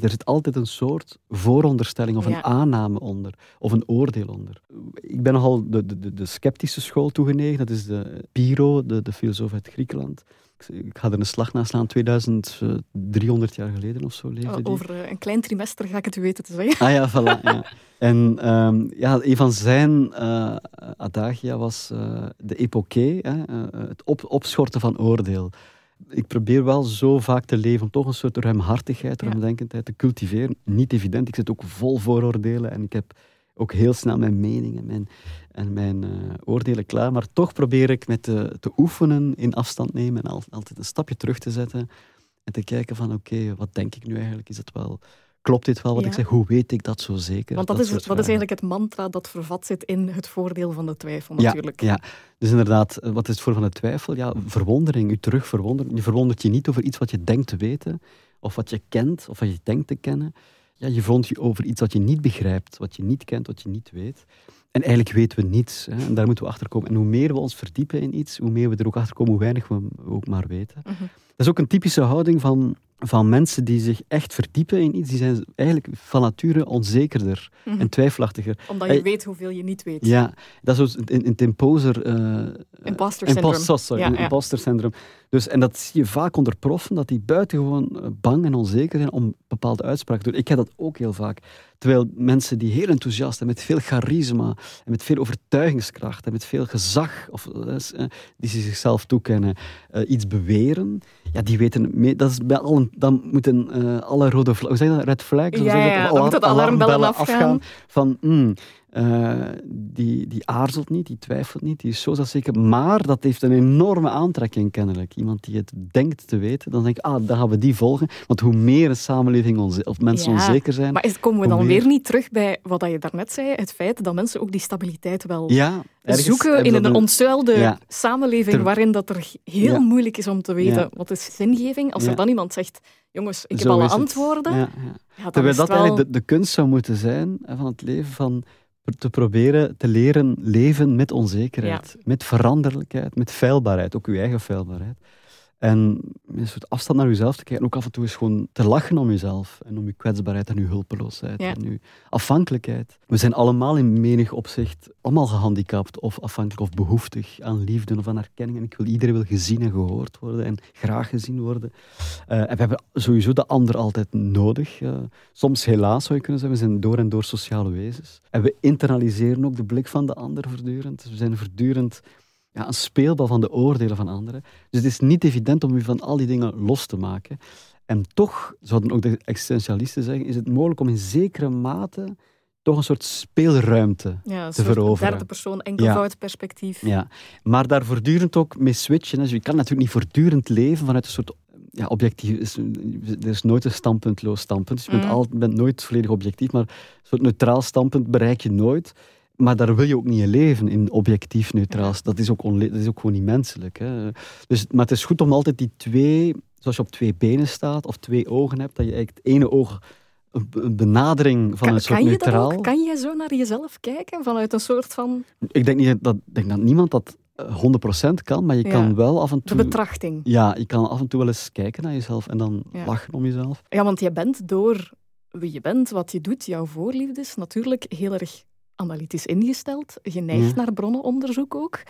er zit altijd een soort vooronderstelling of Ja. een aanname onder. Of een oordeel onder. Ik ben nogal de, de, de, de sceptische school toegenegen. Dat is de Pyrrho, de, de filosoof uit Griekenland. Ik- ga er een slag na slaan. 2300 jaar geleden of zo leefde die. Over eh, een klein trimester ga ik het u weten te zeggen. Ah ja, voilà. Ja. En ehm, ja, een van zijn eh, adagia was eh, de epoché, hè, eh, het op, opschorten van oordeel. Ik probeer wel zo vaak te leven om toch een soort ruimhartigheid, ruimdenkendheid te cultiveren. Niet evident, ik zit ook vol vooroordelen en ik heb ook heel snel mijn meningen en mijn, en mijn eh, oordelen klaar. Maar toch probeer ik met te, te oefenen in afstand nemen en al- altijd een stapje terug te zetten en te kijken van oké, wat denk ik nu eigenlijk? Is het wel... Klopt dit wel wat Ja. ik zeg? Hoe weet ik dat zo zeker? Want dat, is, dat is eigenlijk het mantra dat vervat zit in het voordeel van de twijfel Ja, natuurlijk. Ja, dus inderdaad, eh, wat is het voor van de twijfel? Ja, verwondering, u terug verwonderen. Je verwondert je niet over iets wat je denkt te weten, of wat je kent, of wat je denkt te kennen. Ja, je verwondert je over iets wat je niet begrijpt, wat je niet kent, wat je niet weet. En eigenlijk weten we niets. Hè, en daar moeten we achter komen. En hoe meer we ons verdiepen in iets, hoe meer we er ook achter komen, hoe weinig we ook maar weten. Mhm. Dat is ook een typische houding van, van mensen die zich echt verdiepen in iets. Die zijn eigenlijk van nature onzekerder Mhm. en twijfelachtiger. Omdat je Hey. weet hoeveel je niet weet. Ja, dat is zoals in, in eh, Imposter eh, syndrome. impost- sorry, Ja, imposter syndroom. Dus, en dat zie je vaak onder proffen, dat die buitengewoon eh, bang en onzeker zijn om bepaalde uitspraken te doen. Ik heb dat ook heel vaak. Terwijl mensen die heel enthousiast en met veel charisma en met veel overtuigingskracht en met veel gezag, of, eh, eh, die ze zichzelf toekennen, eh, iets beweren, ja, die weten... mee- dat is bij al een, dan moeten eh, alle rode vla- hoe zeg je dat? Red flags? Ja, ja, dat? dan moeten de alarmbellen afgaan. Van, mm, eh, die, die aarzelt niet, die twijfelt niet, die is zo zeker. Maar dat heeft een enorme aantrekking kennelijk. Iemand die het denkt te weten, dan denk ik, ah, dan gaan we die volgen. Want hoe meer een samenleving onze, of mensen Ja, onzeker zijn... Maar is, komen we dan meer weer niet terug bij wat je daarnet zei, het feit dat mensen ook die stabiliteit wel ja, zoeken in een ontzuilde Ja. samenleving Ter- waarin dat er heel moeilijk is om te weten wat is zingeving. Als er dan iemand zegt, jongens, ik heb Zo alle antwoorden, ja. Ja, ja. dan Terwijl dat wel... eigenlijk de, de kunst zou moeten zijn van het leven, van te proberen te leren leven met onzekerheid, met veranderlijkheid, met feilbaarheid, ook uw eigen feilbaarheid. En een soort afstand naar uzelf te kijken, ook af en toe eens gewoon te lachen om jezelf en om uw kwetsbaarheid en uw hulpeloosheid Ja. en uw afhankelijkheid. We zijn allemaal in menig opzicht allemaal gehandicapt of afhankelijk of behoeftig aan liefde of aan erkenning. En ik wil, iedereen wil gezien en gehoord worden en graag gezien worden. Eh, en we hebben sowieso de ander altijd nodig. eh, soms helaas zou je kunnen zeggen, we zijn door en door sociale wezens. En we internaliseren ook de blik van de ander voortdurend. Dus we zijn voortdurend ja, een speelbal van de oordelen van anderen. Dus het is niet evident om je van al die dingen los te maken. En toch, zouden ook de existentialisten zeggen, is het mogelijk om in zekere mate toch een soort speelruimte ja, een te soort veroveren. derde persoon, enkelvoud perspectief. ja, maar daar voortdurend ook mee switchen. Dus je kan natuurlijk niet voortdurend leven vanuit een soort ja, objectief. is- Er is nooit een standpuntloos standpunt. Dus je bent, Mm. al, bent nooit volledig objectief, maar een soort neutraal standpunt bereik je nooit. Maar daar wil je ook niet in leven, in objectief neutraal. Dat, is ook dat is ook gewoon niet menselijk. Hè. Dus, maar het is goed om altijd die twee, zoals je op twee benen staat of twee ogen hebt, dat je eigenlijk het ene oog een benadering van Kan, een soort kan je dat neutraal. ook? Kan jij zo naar jezelf kijken vanuit een soort van Ik denk, niet dat, denk dat niemand dat eh, 100% kan, maar je Ja. kan wel af en de toe... betrachting? Ja, je kan af en toe wel eens kijken naar jezelf en dan Ja. lachen om jezelf. Ja, want je bent door wie je bent, wat je doet, jouw voorliefdes, natuurlijk heel erg analytisch ingesteld. Je neigt Ja. naar bronnenonderzoek ook.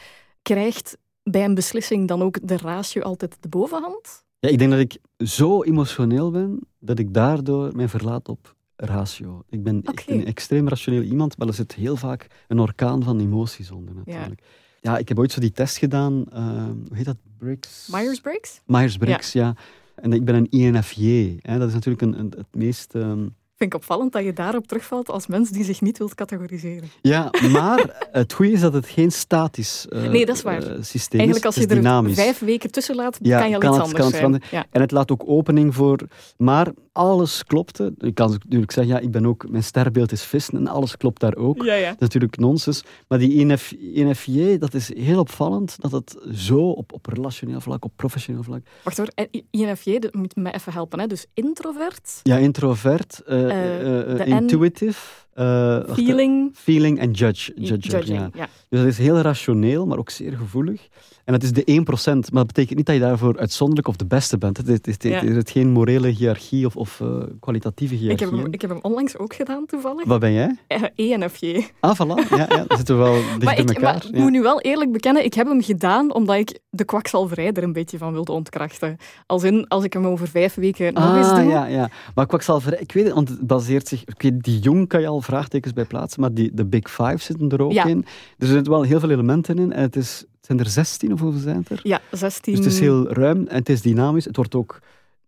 Krijgt bij een beslissing dan ook de ratio altijd de bovenhand? Ja, ik denk dat ik zo emotioneel ben, dat ik daardoor mij verlaat op ratio. Ik ben een extreem rationeel iemand, maar er zit heel vaak een orkaan van emoties onder natuurlijk. Ja, ik heb ooit zo die test gedaan, eh, hoe heet dat? Briggs? Myers-Briggs? Myers-Briggs, ja. En ik ben een INFJ. Hè. Dat is natuurlijk een, een- het meest... ehm, Vind ik opvallend dat je daarop terugvalt als mens die zich niet wilt categoriseren. Ja, maar het goede is dat het geen statisch eh, Nee, dat is waar. eh, systeem Eigenlijk als is. je is er dynamisch. vijf weken tussen laat, Ja, kan je al kan iets het- anders kan het zijn. veranderen. Ja. En het laat ook opening voor... Maar alles klopte. Ik kan natuurlijk zeggen, ja, ik ben ook... Mijn sterrenbeeld is vissen en alles klopt daar ook. Ja, ja. Dat is natuurlijk nonsens. Maar die INF, INFJ, dat is heel opvallend. Dat het zo op, op relationeel vlak, op professioneel vlak... Wacht hoor, INFJ, dat moet me even helpen. Hè? Dus introvert, Ja, introvert, eh, Eh, eh, de eh, N- intuitive... eh, wacht, feeling, Feeling en judge. judger, judging. ja. Ja. Dus dat is heel rationeel, maar ook zeer gevoelig. En dat is de 1%, maar dat betekent niet dat je daarvoor uitzonderlijk of de beste bent. Het is, het Ja. het is geen morele hiërarchie of, of eh, kwalitatieve Ik, hiërarchie. heb hem, ik heb hem onlangs ook gedaan, toevallig. Wat ben jij? Eh, ENFJ. Ah, voilà. Ja, ja, dan zitten we wel dicht Maar bij ik, elkaar. maar ik ja. moet nu wel eerlijk bekennen, ik heb hem gedaan omdat ik de kwakzalverij er een beetje van wilde ontkrachten. Als in, als ik hem over vijf weken nog eens Ah, doe. ja, ja. Maar kwakzalverij, ik weet het, want het baseert zich... Ik weet, die jong kan je al vraagtekens bij plaatsen, maar die, de Big Five zitten er ook Ja. in. Er zitten wel heel veel elementen in. En het is, zijn er 16 of hoeveel zijn het er? Ja, 16. Dus het is heel ruim en het is dynamisch. Het wordt ook,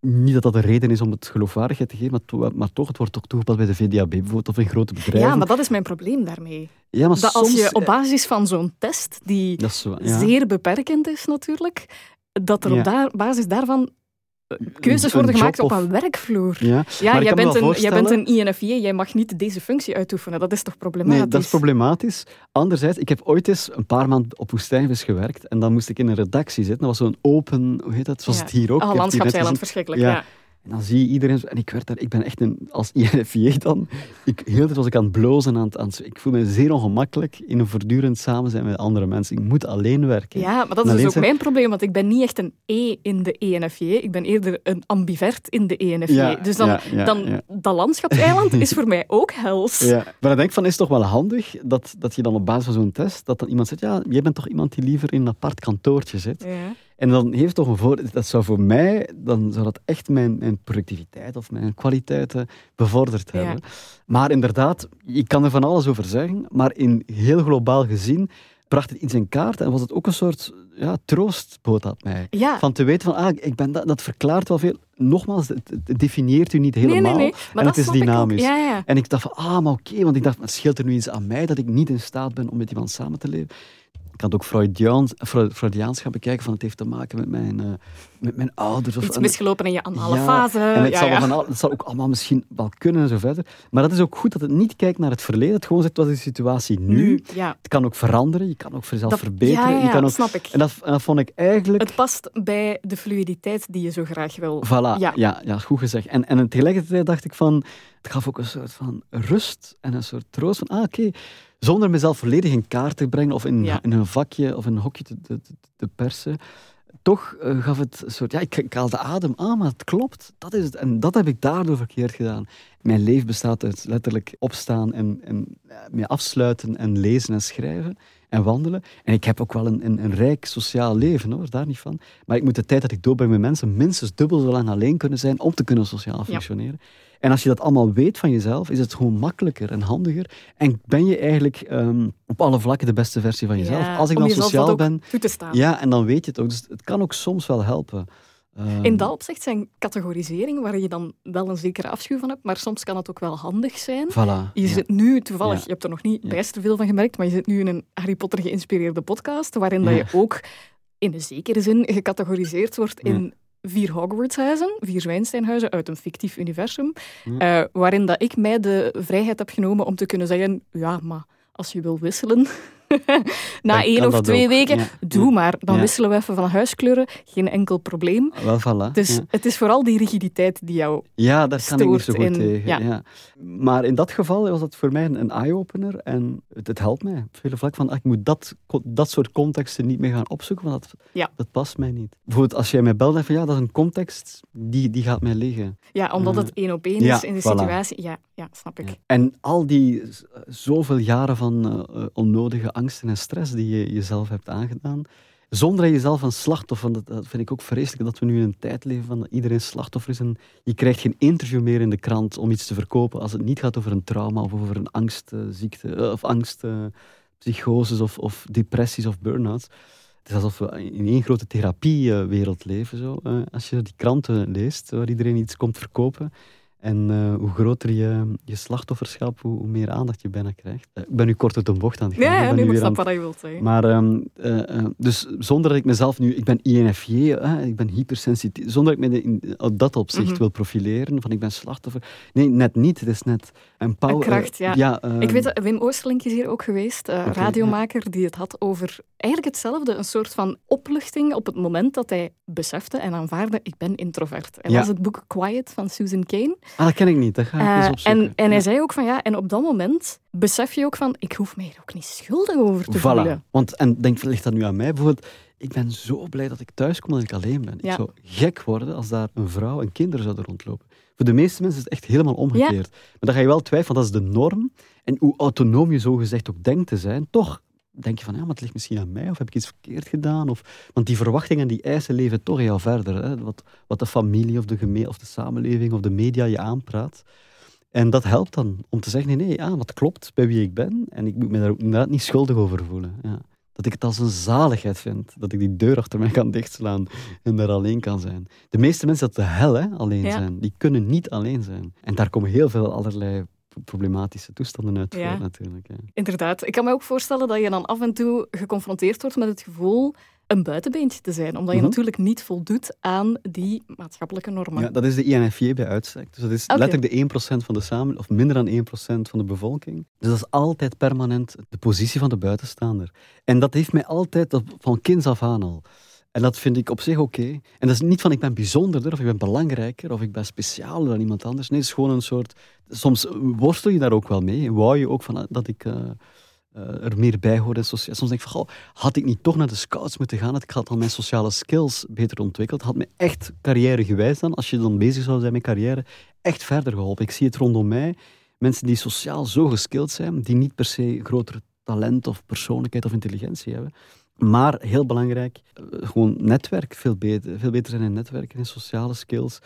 niet dat dat een reden is om het geloofwaardigheid te geven, maar, to- maar toch, het wordt ook toegepast bij de VDAB bijvoorbeeld, of in grote bedrijven. Ja, maar dat is mijn probleem daarmee. Ja, maar Dat als soms- je op basis van zo'n test, die zo, ja. zeer beperkend is natuurlijk, dat er Ja. op daar, basis daarvan eh, keuzes een worden gemaakt op of- een werkvloer. Ja, jij bent, een, jij bent een INFJ, jij mag niet deze functie uitoefenen. Dat is toch problematisch? nee, dat is problematisch. Anderzijds, ik heb ooit eens een paar maanden op woestijnvis gewerkt en dan moest ik in een redactie zitten. Dat was zo'n open, hoe heet dat, zoals Ja. het hier ook. Oh, landschapseiland, verschrikkelijk. Ja. Ja. En dan zie je iedereen, zo- en ik werd daar, ik ben echt een, als INFJ dan, ik, heel tijd was ik aan het blozen, aan het, aan het- ik voel me zeer ongemakkelijk in een voortdurend samen zijn met andere mensen. Ik moet alleen werken. Ja, maar dat is dus ook zijn- mijn probleem, want ik ben niet echt een E in de ENFJ. Ik ben eerder een ambivert in de ENFJ. Ja, dus dan, ja, ja, dan dat landschapseiland is voor mij ook hels. Ja, maar dan denk ik van, is toch wel handig dat, dat je dan op basis van zo'n test, dat dan iemand zegt, ja, jij bent toch iemand die liever in een apart kantoortje zit. Ja. En dan heeft toch een voordeel, dat zou voor mij, dan zou dat echt mijn, mijn productiviteit of mijn kwaliteiten bevorderd Ja. hebben. Maar inderdaad, ik kan er van alles over zeggen, maar in heel globaal gezien bracht het iets in kaart en was het ook een soort ja, troostboot aan mij. Ja. Van te weten van, ah, ik ben dat, dat verklaart wel veel. Nogmaals, het, het definieert u niet helemaal. nee, nee. Maar en dat het is ik dynamisch. Ja, ja. En ik dacht van, ah, maar oké, want ik dacht, maar scheelt er nu iets aan mij dat ik niet in staat ben om met iemand samen te leven? Ik had ook Freudiaans, Freud- Freudiaans gaan bekijken, van het heeft te maken met mijn, eh, met mijn ouders. Of, Iets misgelopen in je anale Ja, fase. En het, ja, zal ja. Van, al- het zal ook allemaal misschien wel kunnen en zo verder. Maar dat is ook goed dat het niet kijkt naar het verleden. Het gewoon zegt, wat is de situatie nu? Het kan ook veranderen. Je kan ook voor jezelf Dat- verbeteren. Je kan ook, snap ik. en, dat, en dat vond ik eigenlijk... Het past bij de fluiditeit die je zo graag wil. Voilà, Ja. ja. Goed gezegd. En, en tegelijkertijd dacht ik van... Het gaf ook een soort van rust en een soort troost van... Ah, oké. Zonder mezelf volledig in kaart te brengen of in, Ja. in een vakje of in een hokje te- te persen. Toch eh, gaf het een soort... Ja, ik, ik haalde adem. Ah, maar het klopt. Dat is het. En dat heb ik daardoor verkeerd gedaan. Mijn leven bestaat uit letterlijk opstaan en, en eh, me afsluiten en lezen en schrijven en wandelen. En ik heb ook wel een, een, een rijk sociaal leven, hoor, daar niet van. Maar ik moet de tijd dat ik doorbreng met mensen minstens dubbel zo lang alleen kunnen zijn om te kunnen sociaal functioneren. En als je dat allemaal weet van jezelf, is het gewoon makkelijker en handiger. En ben je eigenlijk ehm, op alle vlakken de beste versie van jezelf. Ja, als ik dan sociaal ben, toe te staan. ja, en dan weet je het ook. Dus het kan ook soms wel helpen. Ehm, In dat opzicht zijn categoriseringen waar je dan wel een zekere afschuw van hebt, maar soms kan het ook wel handig zijn. Voilà. Je ja. zit nu toevallig, Ja. je hebt er nog niet Ja. bijster veel van gemerkt, maar je zit nu in een Harry Potter geïnspireerde podcast, waarin dat je ook in een zekere zin gecategoriseerd wordt in vier Hogwarts-huizen, vier Zwijnsteinhuizen uit een fictief universum, eh, waarin dat ik mij de vrijheid heb genomen om te kunnen zeggen, ja, maar als je wil wisselen, na één of twee ook. weken, Ja. doe maar. Dan Ja. wisselen we even van huiskleuren, geen enkel probleem. Wel, voilà. Dus het is vooral die rigiditeit die jou... Ja, daar kan ik niet zo goed in- tegen. Maar in dat geval was dat voor mij een, eye-opener. En het, het helpt mij op vele vlakken. Van, ah, ik moet dat, dat soort contexten niet meer gaan opzoeken, want dat, dat past mij niet. Bijvoorbeeld als jij mij belt en van ja, dat is een context, die, die gaat mij liggen. Ja, omdat Eh, het één op één is in de voilà. situatie. Ja, ja snap ik. En al die zoveel jaren van eh, eh, onnodige angsten en stress die je jezelf hebt aangedaan, zonder jezelf een slachtoffer, dat, vind ik ook vreselijk, dat we nu in een tijd leven van iedereen slachtoffer is en je krijgt geen interview meer in de krant om iets te verkopen als het niet gaat over een trauma of over een angstziekte eh, of angst, eh, psychoses of, of depressies of burn-outs. Het is alsof we in één grote therapiewereld leven. Zo. als je die kranten leest, waar iedereen iets komt verkopen. En eh, hoe groter je, je slachtofferschap, hoe, hoe meer aandacht je bijna krijgt. Eh, ik ben nu kort uit de bocht aan het gaan. Ja, nu ik snap wat je wilt zeggen. maar ehm, eh, dus zonder dat ik mezelf nu, ik ben INFJ, ik ben hypersensitief, zonder dat ik me in, dat opzicht Mhm. wil profileren, van ik ben slachtoffer. Nee, net niet. Het is net een power. Kracht, ja. ehm, ik weet dat Wim Oosterlink is hier ook geweest, radiomaker, die het had over eigenlijk hetzelfde. Een soort van opluchting op het moment dat hij besefte en aanvaarde, ik ben introvert. Hij Ja. las het boek Quiet van Susan Cain. Ah, dat ken ik niet. Dat ga ik Eh, eens opzoeken. en, en hij Ja. zei ook van ja, en op dat moment besef je ook van, ik hoef mij er ook niet schuldig over te Voilà. voelen. Want, en denk, ligt dat nu aan mij? Bijvoorbeeld, ik ben zo blij dat ik thuis kom dat ik alleen ben. Ja. Ik zou gek worden als daar een vrouw en kinderen zouden rondlopen. Voor de meeste mensen is het echt helemaal omgekeerd. Maar dan ga je wel twijfelen, dat is de norm. En hoe autonoom je zogezegd ook denkt te zijn, toch denk je van, ja, maar het ligt misschien aan mij, of heb ik iets verkeerd gedaan? Of, want die verwachtingen en die eisen leven toch jou verder. Hè? Wat, wat de familie of de, geme of de samenleving of de media je aanpraat. En dat helpt dan om te zeggen, nee, nee, ja, dat klopt bij wie ik ben. En ik moet me daar ook inderdaad niet schuldig over voelen. Ja. Dat ik het als een zaligheid vind. Dat ik die deur achter mij kan dichtslaan en daar alleen kan zijn. De meeste mensen dat de hel hè, alleen Ja. zijn. Die kunnen niet alleen zijn. En daar komen heel veel allerlei problematische toestanden uit Ja. voort natuurlijk. Ja. Inderdaad. Ik kan me ook voorstellen dat je dan af en toe geconfronteerd wordt met het gevoel een buitenbeentje te zijn, omdat je Mhm. natuurlijk niet voldoet aan die maatschappelijke normen. Ja, dat is de INFJ bij uitstek. Dus dat is letterlijk de 1% van de samenleving, of minder dan 1% van de bevolking. Dus dat is altijd permanent de positie van de buitenstaander. En dat heeft mij altijd, van kinds af aan al. En dat vind ik op zich oké. En dat is niet van ik ben bijzonderder, of ik ben belangrijker, of ik ben specialer dan iemand anders. Nee, het is gewoon een soort... Soms worstel je daar ook wel mee. Wou je ook van, ah, dat ik... eh, eh, er meer bij. Socia- Soms denk ik van, goh, had ik niet toch naar de scouts moeten gaan? Had ik had al mijn sociale skills beter ontwikkeld? Had me echt carrièregewijs dan, als je dan bezig zou zijn met carrière, echt verder geholpen. Ik zie het rondom mij. Mensen die sociaal zo geskild zijn, die niet per se groter talent of persoonlijkheid of intelligentie hebben. Maar heel belangrijk, eh, gewoon netwerk veel beter, veel beter zijn in netwerken, in sociale skills.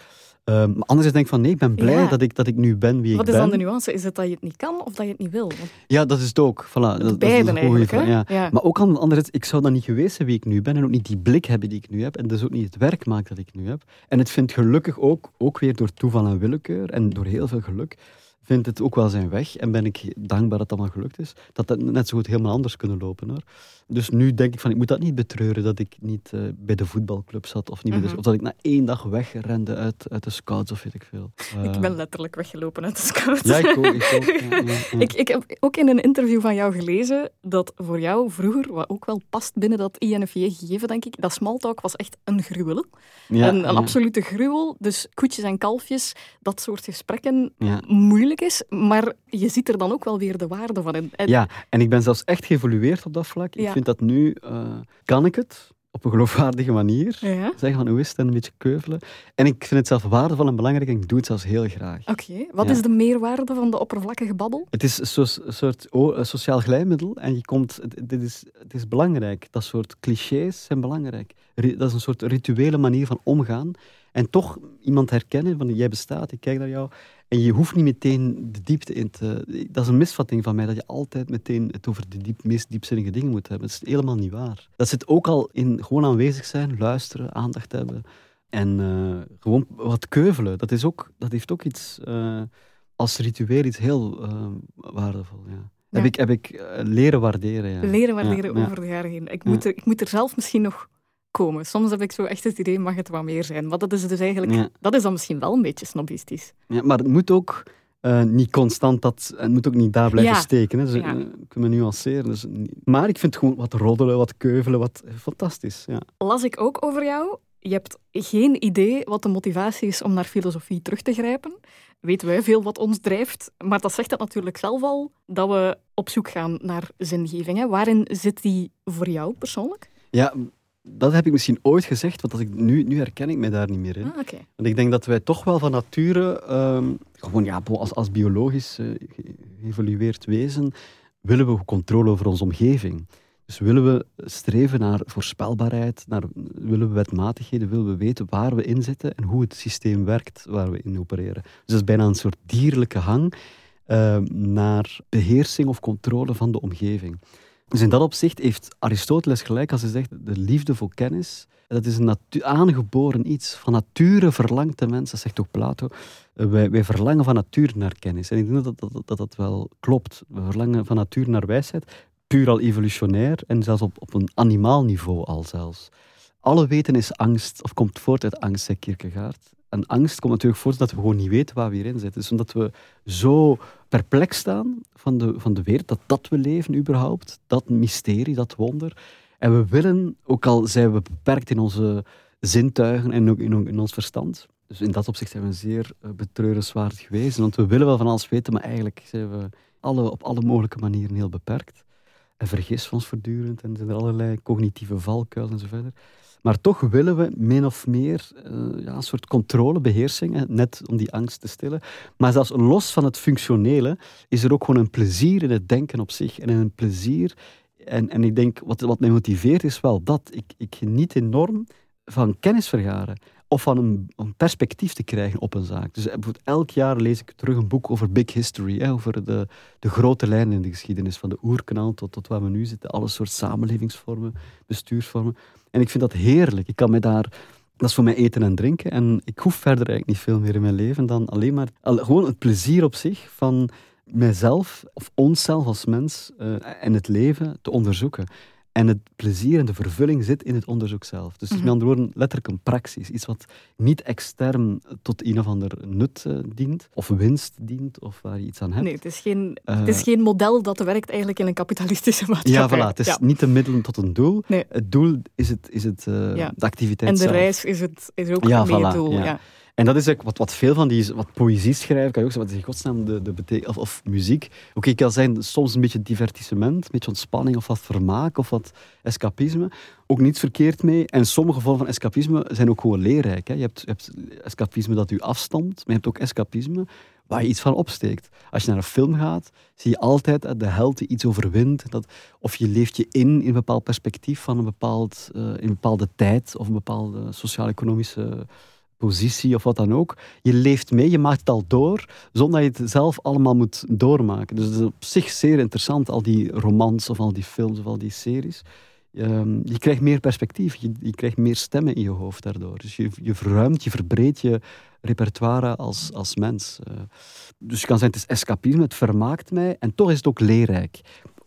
Ehm, maar anderzijds denk ik van nee, ik ben blij Ja. dat, ik, dat ik nu ben wie Wat ik is ben. dan de nuance? Is het dat je het niet kan of dat je het niet wil? Want Ja, dat is het ook. Voilà, dat, dat is beiden eigenlijk. vraag, ja. Ja. Maar ook aan de andere zijde, ik zou dan niet geweest zijn wie ik nu ben en ook niet die blik hebben die ik nu heb en dus ook niet het werk maken dat ik nu heb. En het vindt gelukkig ook, ook weer door toeval en willekeur en door heel veel geluk, vindt het ook wel zijn weg en ben ik dankbaar dat dat allemaal gelukt is. Dat dat net zo goed helemaal anders kunnen lopen. Hoor. Dus nu denk ik van, ik moet dat niet betreuren dat ik niet uh, bij de voetbalclub zat of, niet mm -hmm. de, of dat ik na één dag wegrende uit, uit de scouts of weet ik veel. Uh, ik ben letterlijk weggelopen uit de scouts. Ja, ik ook. Ik, ook, ja, ja, ja. ik, ik heb ook in een interview van jou gelezen dat voor jou vroeger, wat ook wel past binnen dat INFJ-gegeven, denk ik, dat smalltalk was echt een gruwel. een, een absolute gruwel. Dus koetjes en kalfjes, dat soort gesprekken, moeilijk is. Maar je ziet er dan ook wel weer de waarde van in. En, ja, en ik ben zelfs echt geëvolueerd op dat vlak. Ik vind dat nu, uh, kan ik het op een geloofwaardige manier. Ja. Zeggen van hoe is het en een beetje keuvelen. En ik vind het zelf waardevol en belangrijk en ik doe het zelfs heel graag. Oké, wat ja. is de meerwaarde van de oppervlakkige babbel? Het is een soort oh, sociaal glijmiddel en je komt, dit is, het is belangrijk. Dat soort clichés zijn belangrijk. Dat is een soort rituele manier van omgaan. En toch iemand herkennen van jij bestaat, ik kijk naar jou. En je hoeft niet meteen de diepte in te... Dat is een misvatting van mij, dat je altijd meteen het over de diep, meest diepzinnige dingen moet hebben. Dat is helemaal niet waar. Dat zit ook al in gewoon aanwezig zijn, luisteren, aandacht hebben. En uh, gewoon wat keuvelen. Dat, is ook, dat heeft ook iets... Uh, als ritueel iets heel uh, waardevol, ja. ja. Heb ik, heb ik leren waarderen, ja. Leren waarderen ja, over de jaren heen. Ik moet, er, ik moet er zelf misschien nog komen. Soms heb ik zo echt het idee, mag het wat meer zijn? Maar dat is dus eigenlijk, dat is dan misschien wel een beetje snobistisch. Ja, maar het moet ook uh, niet constant, dat, het moet ook niet daar blijven ja. steken. Hè. Dus, ja. uh, kunnen nuanceren. Dus, maar ik vind gewoon wat roddelen, wat keuvelen, wat fantastisch. Ja. Las ik ook over jou. Je hebt geen idee wat de motivatie is om naar filosofie terug te grijpen. Weten wij veel wat ons drijft, maar dat zegt het natuurlijk zelf al, dat we op zoek gaan naar zingeving. Hè. Waarin zit die voor jou persoonlijk? Ja, dat heb ik misschien ooit gezegd, want als ik, nu, nu herken ik mij daar niet meer in. Ah, okay. Want ik denk dat wij toch wel van nature, um, gewoon ja, als, als biologisch uh, geëvolueerd wezen, willen we controle over onze omgeving. Dus willen we streven naar voorspelbaarheid, naar, willen we wetmatigheden, willen we weten waar we in zitten en hoe het systeem werkt waar we in opereren. Dus dat is bijna een soort dierlijke hang uh, naar beheersing of controle van de omgeving. Dus in dat opzicht heeft Aristoteles gelijk als hij zegt, de liefde voor kennis, dat is een aangeboren iets. Van nature verlangt de mens, dat zegt ook Plato, eh, wij, wij verlangen van nature naar kennis. En ik denk dat dat, dat dat wel klopt. We verlangen van nature naar wijsheid, puur al evolutionair en zelfs op, op een animaal niveau al zelfs. Alle weten is angst, of komt voort uit angst, zei Kierkegaard. En angst komt natuurlijk voort dat we gewoon niet weten waar we hierin zitten. Dus omdat we zo perplex staan van de, van de wereld, dat dat we leven überhaupt, dat mysterie, dat wonder. En we willen, ook al zijn we beperkt in onze zintuigen en ook in, in ons verstand, dus in dat opzicht zijn we zeer uh, betreurenswaardig geweest. Want we willen wel van alles weten, maar eigenlijk zijn we alle, op alle mogelijke manieren heel beperkt. En vergissen ons voortdurend en zijn er allerlei cognitieve valkuilen en verder. Maar toch willen we min of meer uh, ja, een soort controle, beheersing, net om die angst te stillen. Maar zelfs los van het functionele is er ook gewoon een plezier in het denken op zich en een plezier. En, en ik denk, wat, wat mij motiveert is wel dat. Ik, ik geniet enorm van kennis vergaren of van een, een, perspectief te krijgen op een zaak. Dus bijvoorbeeld elk jaar lees ik terug een boek over big history, hè, over de, de grote lijnen in de geschiedenis, van de oerkanaal tot, tot waar we nu zitten, alle soort samenlevingsvormen, bestuursvormen. En ik vind dat heerlijk. Ik kan me daar... Dat is voor mij eten en drinken. En ik hoef verder eigenlijk niet veel meer in mijn leven dan alleen maar... Gewoon het plezier op zich van mijzelf of onszelf als mens uh, en het leven te onderzoeken. En het plezier en de vervulling zit in het onderzoek zelf. Dus mm -hmm. met andere woorden, letterlijk een praxis. Iets wat niet extern tot een of ander nut uh, dient, of winst dient, of waar je iets aan hebt. Nee, het is geen, uh, het is geen model dat werkt eigenlijk in een kapitalistische maatschappij. Ja, voilà. Het is ja. niet een middel tot een doel. Nee. Het doel is, het, is het, uh, ja. de activiteit En de zelf. reis is, het, is ook ja, een voilà, doel. Ja. En dat is ook wat, wat veel van die wat poëzie schrijven, kan je ook zeggen, wat is in godsnaam de, de of, muziek. Oké, okay, kan zijn soms een beetje divertissement, een beetje ontspanning of wat vermaak of wat escapisme. Ook niets verkeerd mee. En sommige vormen van escapisme zijn ook gewoon leerrijk. Hè. Je, hebt, je hebt escapisme dat u afstand, maar je hebt ook escapisme waar je iets van opsteekt. Als je naar een film gaat, zie je altijd dat de held die iets overwint. Dat, of je leeft je in in een bepaald perspectief van een, bepaald, uh, in een bepaalde tijd of een bepaalde sociaal-economische positie of wat dan ook. Je leeft mee, je maakt het al door, zonder dat je het zelf allemaal moet doormaken. Dus het is op zich zeer interessant, al die romans of al die films of al die series. ehm, je krijgt meer perspectief, je, je, krijgt meer stemmen in je hoofd daardoor. Dus je, je verruimt, je verbreedt je repertoire als, als mens. Uh, dus je kan zeggen, het is escapisme, het vermaakt mij en toch is het ook leerrijk.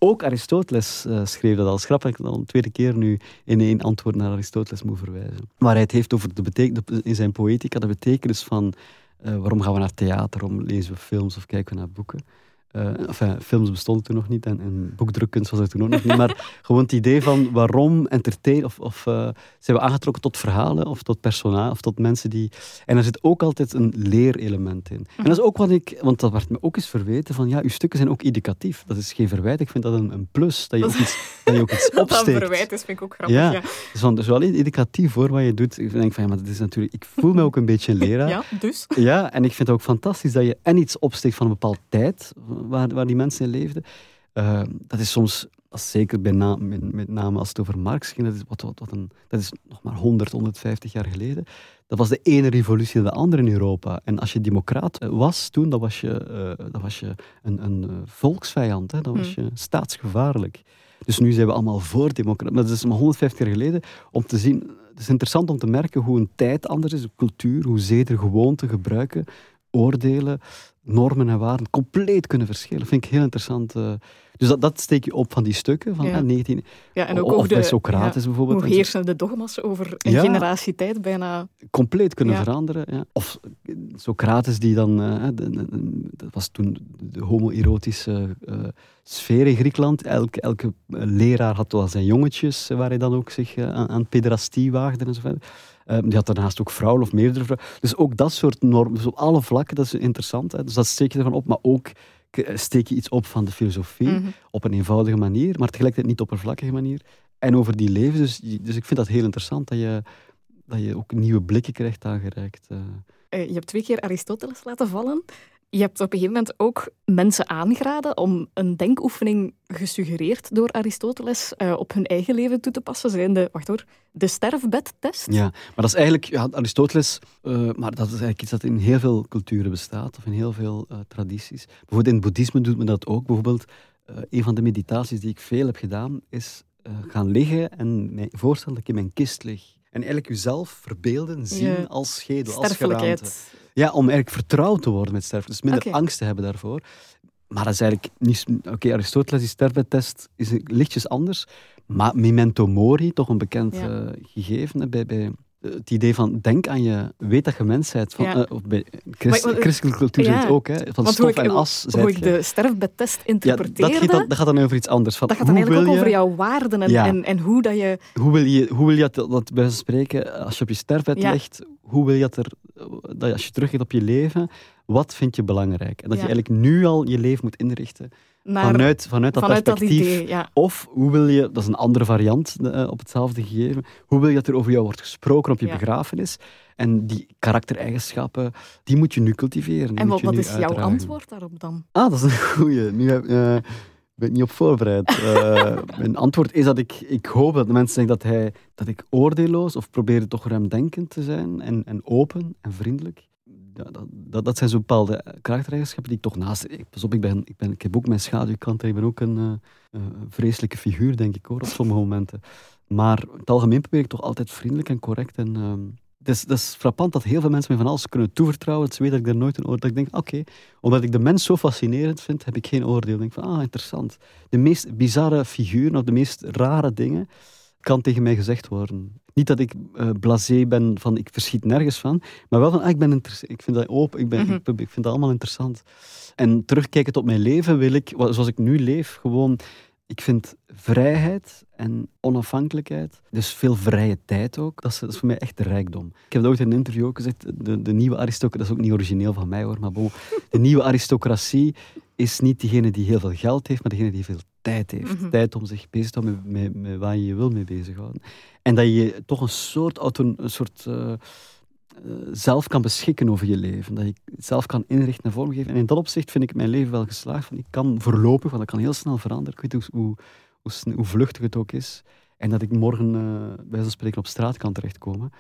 Ook Aristoteles uh, schreef dat al. Grappig dat ik een tweede keer nu in één antwoord naar Aristoteles moet verwijzen. Maar hij het heeft over de betekenis, in zijn poëtica de betekenis van uh, waarom gaan we naar theater, waarom lezen we films of kijken we naar boeken. Uh, enfin, films bestonden toen nog niet en, en boekdrukkunst was er toen ook nog niet. Maar gewoon het idee van waarom entertain of, of uh, zijn we aangetrokken tot verhalen of tot personaal of tot mensen die. En er zit ook altijd een leerelement in. En dat is ook wat ik, want dat werd me ook eens verweten van ja, uw stukken zijn ook educatief. Dat is geen verwijt. Ik vind dat een, een plus dat je ook iets, dat je ook iets opsteekt. dat verwijt is, vind ik ook grappig. Ja, ja. Dus, van, dus wel educatief voor wat je doet. Ik denk van ja, maar dat is natuurlijk. Ik voel me ook een beetje een leraar. Ja, dus. Ja, en ik vind het ook fantastisch dat je en iets opsteekt van een bepaalde tijd waar, waar die mensen in leefden. Uh, dat is soms, als zeker bij na, met, met, name als het over Marx ging, dat is, wat, wat, wat een, dat is nog maar 100, 150 jaar geleden. Dat was de ene revolutie naar de andere in Europa. En als je democraat was toen, dan was je, uh, dan was je een, een volksvijand. Hè? Dan was je staatsgevaarlijk. Dus nu zijn we allemaal voor democratie. Maar dat is maar 150 jaar geleden. Om te zien, het is interessant om te merken hoe een tijd anders is, cultuur, hoe zeden, gewoonten, gebruiken, oordelen, normen en waarden compleet kunnen verschillen. vind ik heel interessant. Uh, dus dat, dat steek je op van die stukken van ja. eh, 19... Ja, en ook of over bij de, Socrates ja, bijvoorbeeld. Hoe heersen de dogma's over een Ja. generatie tijd bijna... compleet kunnen veranderen. Ja. Of Socrates die dan, eh, de- de- de- dat was toen de homoerotische eh, sfeer in Griekenland. Elke, elke eh, leraar had wel zijn jongetjes eh, waar hij dan ook zich eh, aan, aan pedrastie waagde en zo verder. Eh, die had daarnaast ook vrouwen of meerdere vrouwen. Dus ook dat soort normen, dus op alle vlakken, dat is interessant. Hè. Dus dat steek je ervan op, maar ook k- steek je iets op van de filosofie Mhm. op een eenvoudige manier, maar tegelijkertijd niet oppervlakkige manier. En over die leven, dus, dus ik vind dat heel interessant dat je, dat je ook nieuwe blikken krijgt aangereikt. eh. Eh, je hebt twee keer Aristoteles laten vallen. Je hebt op een gegeven moment ook mensen aangeraden om een denkoefening gesuggereerd door Aristoteles eh, op hun eigen leven toe te passen. Zijn de, wacht hoor, de sterfbedtest. Ja, maar dat is eigenlijk, ja, Aristoteles, eh, maar dat is eigenlijk iets dat in heel veel culturen bestaat, of in heel veel eh, tradities. Bijvoorbeeld in het boeddhisme doet men dat ook. Bijvoorbeeld, een van de meditaties die ik veel heb gedaan, is gaan liggen en mij voorstellen dat ik in mijn kist lig. En eigenlijk jezelf verbeelden, zien Ja. als schedel, als geraamte. Sterfelijkheid. Ja, om eigenlijk vertrouwd te worden met sterven. Dus minder angst te hebben daarvoor. Maar dat is eigenlijk niet... Oké, Aristoteles, die sterfbedtest, is lichtjes anders. Maar memento mori, toch een bekend Ja. eh, gegeven bij, bij het idee van denk aan je, weet dat je mens bent. Van, Ja. eh, of bij Christ, Maar- maar- christelijke cultuur ja. ook, hè, van Want stof ik, en as. hoe ik de sterfbedtest ja, interpreteerde, dat, gaat dan, dat gaat dan over iets anders. Van, dat gaat dan eigenlijk ook je- over jouw waarden en, Ja. en, en hoe dat je... Hoe wil je, hoe wil je dat, dat bij spreken, als je op je sterfbed Ja. ligt, hoe wil je dat er, dat je, als je teruggeeft op je leven, wat vind je belangrijk? En dat Ja. je eigenlijk nu al je leven moet inrichten Naar, vanuit, vanuit dat vanuit dat perspectief. idee, ja. Of hoe wil je, dat is een andere variant eh, op hetzelfde gegeven, hoe wil je dat er over jou wordt gesproken op je Ja. begrafenis? En die karaktereigenschappen, die moet je nu cultiveren. En wat, is jouw antwoord daarop dan? Ah, dat is een goeie. Nu heb, eh, ben ik niet op voorbereid. Eh, mijn antwoord is dat ik, ik hoop dat de mensen zeggen dat, hij, dat ik oordeelloos of probeer toch ruimdenkend te zijn en, en open en vriendelijk. Ja, dat, dat, dat zijn zo bepaalde karaktereigenschappen die ik toch naast... Ik, ik, ben, ik, ben, ik heb ook mijn schaduwkant ik ben ook een eh, eh, vreselijke figuur, denk ik hoor, op sommige momenten. Maar in het algemeen probeer ik toch altijd vriendelijk en correct en... ehm, het is, is frappant dat heel veel mensen me van alles kunnen toevertrouwen. Dat ze weten dat ik daar nooit een oordeel... Ik denk, oké, omdat ik de mens zo fascinerend vind, heb ik geen oordeel. Ik denk van, ah, interessant. De meest bizarre figuren of de meest rare dingen kan tegen mij gezegd worden. Niet dat ik blasé ben van, ik verschiet nergens van, maar wel van, ah, ik ben interessant. Ik vind dat open, ik, ben, Mhm. ik, ik vind dat allemaal interessant. En terugkijken tot mijn leven wil ik, zoals ik nu leef, gewoon... Ik vind vrijheid en onafhankelijkheid, dus veel vrije tijd ook, dat is, dat is voor mij echt de rijkdom. Ik heb dat ooit in een interview ook gezegd, de, de nieuwe aristocratie, dat is ook niet origineel van mij hoor, maar bon, de nieuwe aristocratie is niet diegene die heel veel geld heeft, maar degene die veel tijd heeft. Mhm. Tijd om zich bezig te houden met, met, met waar je je wil mee bezighouden. En dat je toch een soort, auto, een soort eh, zelf kan beschikken over je leven. Dat je het zelf kan inrichten en vormgeven. En in dat opzicht vind ik mijn leven wel geslaagd. Ik kan voorlopig, want dat kan heel snel veranderen. Ik weet hoe, hoe, hoe, hoe vluchtig het ook is. En dat ik morgen, eh bij spreken, op straat kan terechtkomen.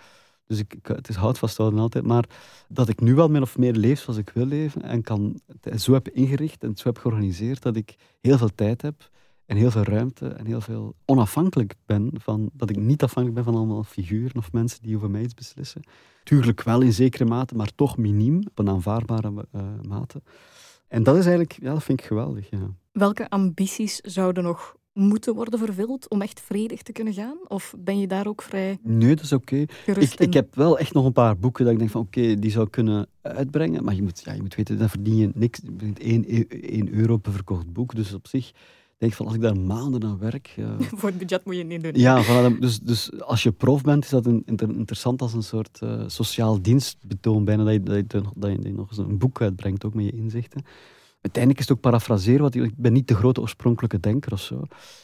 Dus ik, het is hout vasthouden altijd. Maar dat ik nu wel min of meer leef zoals ik wil leven. En kan, het zo heb ingericht en zo heb georganiseerd dat ik heel veel tijd heb. En heel veel ruimte en heel veel onafhankelijk ben van, dat ik niet afhankelijk ben van allemaal figuren of mensen die over mij iets beslissen. Tuurlijk wel in zekere mate, maar toch miniem, op een aanvaardbare uh, mate. En dat is eigenlijk, ja, dat vind ik geweldig. Ja. Welke ambities zouden nog moeten worden vervuld om echt vredig te kunnen gaan? Of ben je daar ook vrij Nee, dat is oké. Ik, ik heb wel echt nog een paar boeken dat ik denk van oké, die zou kunnen uitbrengen. Maar je moet, ja, je moet weten, dan verdien je niks. Je brengt 1 euro per verkocht boek. Dus op zich denk van als ik daar maanden aan werk... Uh... Voor het budget moet je het niet doen. Ja, voilà, dus, dus als je prof bent, is dat een, interessant als een soort uh, sociaal dienstbetoon bijna, dat je, dat, je, dat je nog eens een boek uitbrengt, ook met je inzichten. Uiteindelijk is het ook parafraseren, want ik ben niet de grote oorspronkelijke denker of zo.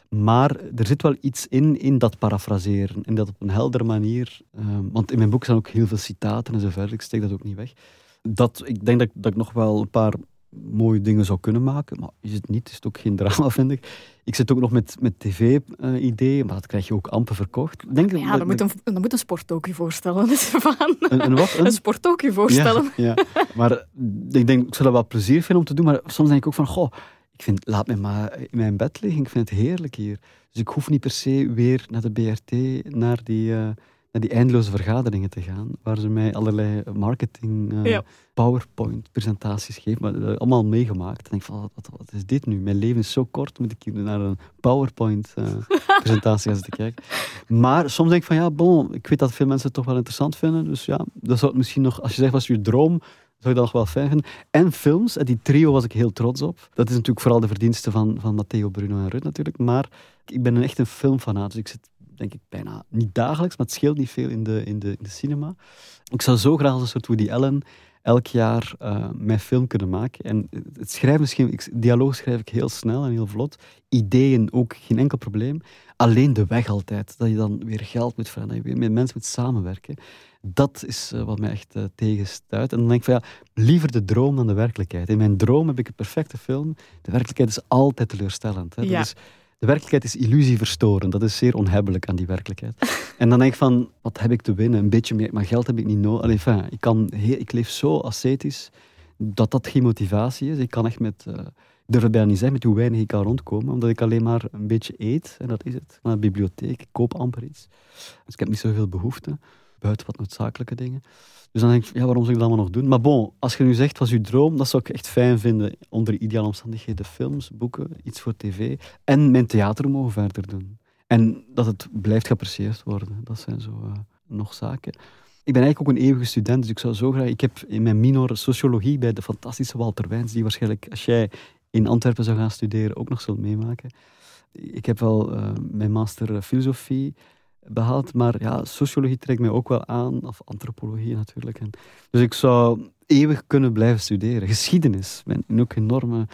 Maar er zit wel iets in, in dat parafraseren. In dat op een heldere manier. Uh, want in mijn boek zijn ook heel veel citaten en zo verder. Ik steek dat ook niet weg. Dat, ik denk dat, dat ik nog wel een paar mooie dingen zou kunnen maken. Maar is het niet, is het ook geen drama, vind ik. Ik zit ook nog met, met tv-ideeën, maar dat krijg je ook amper verkocht. Denk ja, dat, dat, moet een, dat moet een sport ook je voorstellen, Een, een wat? Een, voorstellen. Ja, ja, maar ik denk, ik zou dat wel plezier vinden om te doen, maar soms denk ik ook van, goh, ik vind, laat me maar in mijn bed liggen, ik vind het heerlijk hier. Dus ik hoef niet per se weer naar de BRT, naar die... Uh, die eindeloze vergaderingen te gaan, waar ze mij allerlei marketing, uh, PowerPoint-presentaties geven, maar dat allemaal meegemaakt. En ik van, wat, wat, is dit nu? Mijn leven is zo kort, moet ik hier naar een PowerPoint-presentatie uh, gaan zitten kijken. Maar soms denk ik van, ja, bon, ik weet dat veel mensen het toch wel interessant vinden, dus ja, dat zou het misschien nog, als je zegt, was je droom, zou ik dat nog wel fijn vinden. En films, die trio was ik heel trots op. Dat is natuurlijk vooral de verdienste van, van Matteo, Bruno en Rut natuurlijk, maar ik ben een echt een filmfanaat, dus ik zit denk ik bijna niet dagelijks, maar het scheelt niet veel in de, in de, in de cinema. Ik zou zo graag als een soort Woody Allen elk jaar uh, mijn film kunnen maken. En het schrijven misschien, ik, dialoog schrijf ik heel snel en heel vlot. Ideeën ook geen enkel probleem. Alleen de weg altijd. Dat je dan weer geld moet vragen, dat je weer met mensen moet samenwerken. Dat is uh, wat mij echt uh, tegenstuit. En dan denk ik van ja, liever de droom dan de werkelijkheid. In mijn droom heb ik een perfecte film. De werkelijkheid is altijd teleurstellend. Hè. Ja. Dat is, de werkelijkheid is illusie verstoren. Dat is zeer onhebbelijk aan die werkelijkheid. en dan denk ik van, wat heb ik te winnen? Een beetje meer, maar geld heb ik niet nodig. Allee, ik, kan ik leef zo ascetisch dat dat geen motivatie is. Ik kan echt met, uh, durf het bijna niet zeggen, met hoe weinig ik kan rondkomen. Omdat ik alleen maar een beetje eet, en dat is het. Naar de bibliotheek, ik koop amper iets. Dus ik heb niet zoveel behoefte, buiten wat noodzakelijke dingen. Dus dan denk ik, ja, waarom zou ik dat allemaal nog doen? Maar bon, als je nu zegt, was uw droom, dat zou ik echt fijn vinden. Onder ideale omstandigheden, films, boeken, iets voor tv. En mijn theater mogen verder doen. En dat het blijft geapprecieerd worden. Dat zijn zo uh, nog zaken. Ik ben eigenlijk ook een eeuwige student, dus ik zou zo graag... Ik heb in mijn minor sociologie bij de fantastische Walter Wijns, die waarschijnlijk, als jij in Antwerpen zou gaan studeren, ook nog zult meemaken. Ik heb wel uh, mijn master filosofie behaald. Maar ja, sociologie trekt mij ook wel aan, of antropologie natuurlijk. En, dus ik zou eeuwig kunnen blijven studeren. Geschiedenis, ben ook enorme...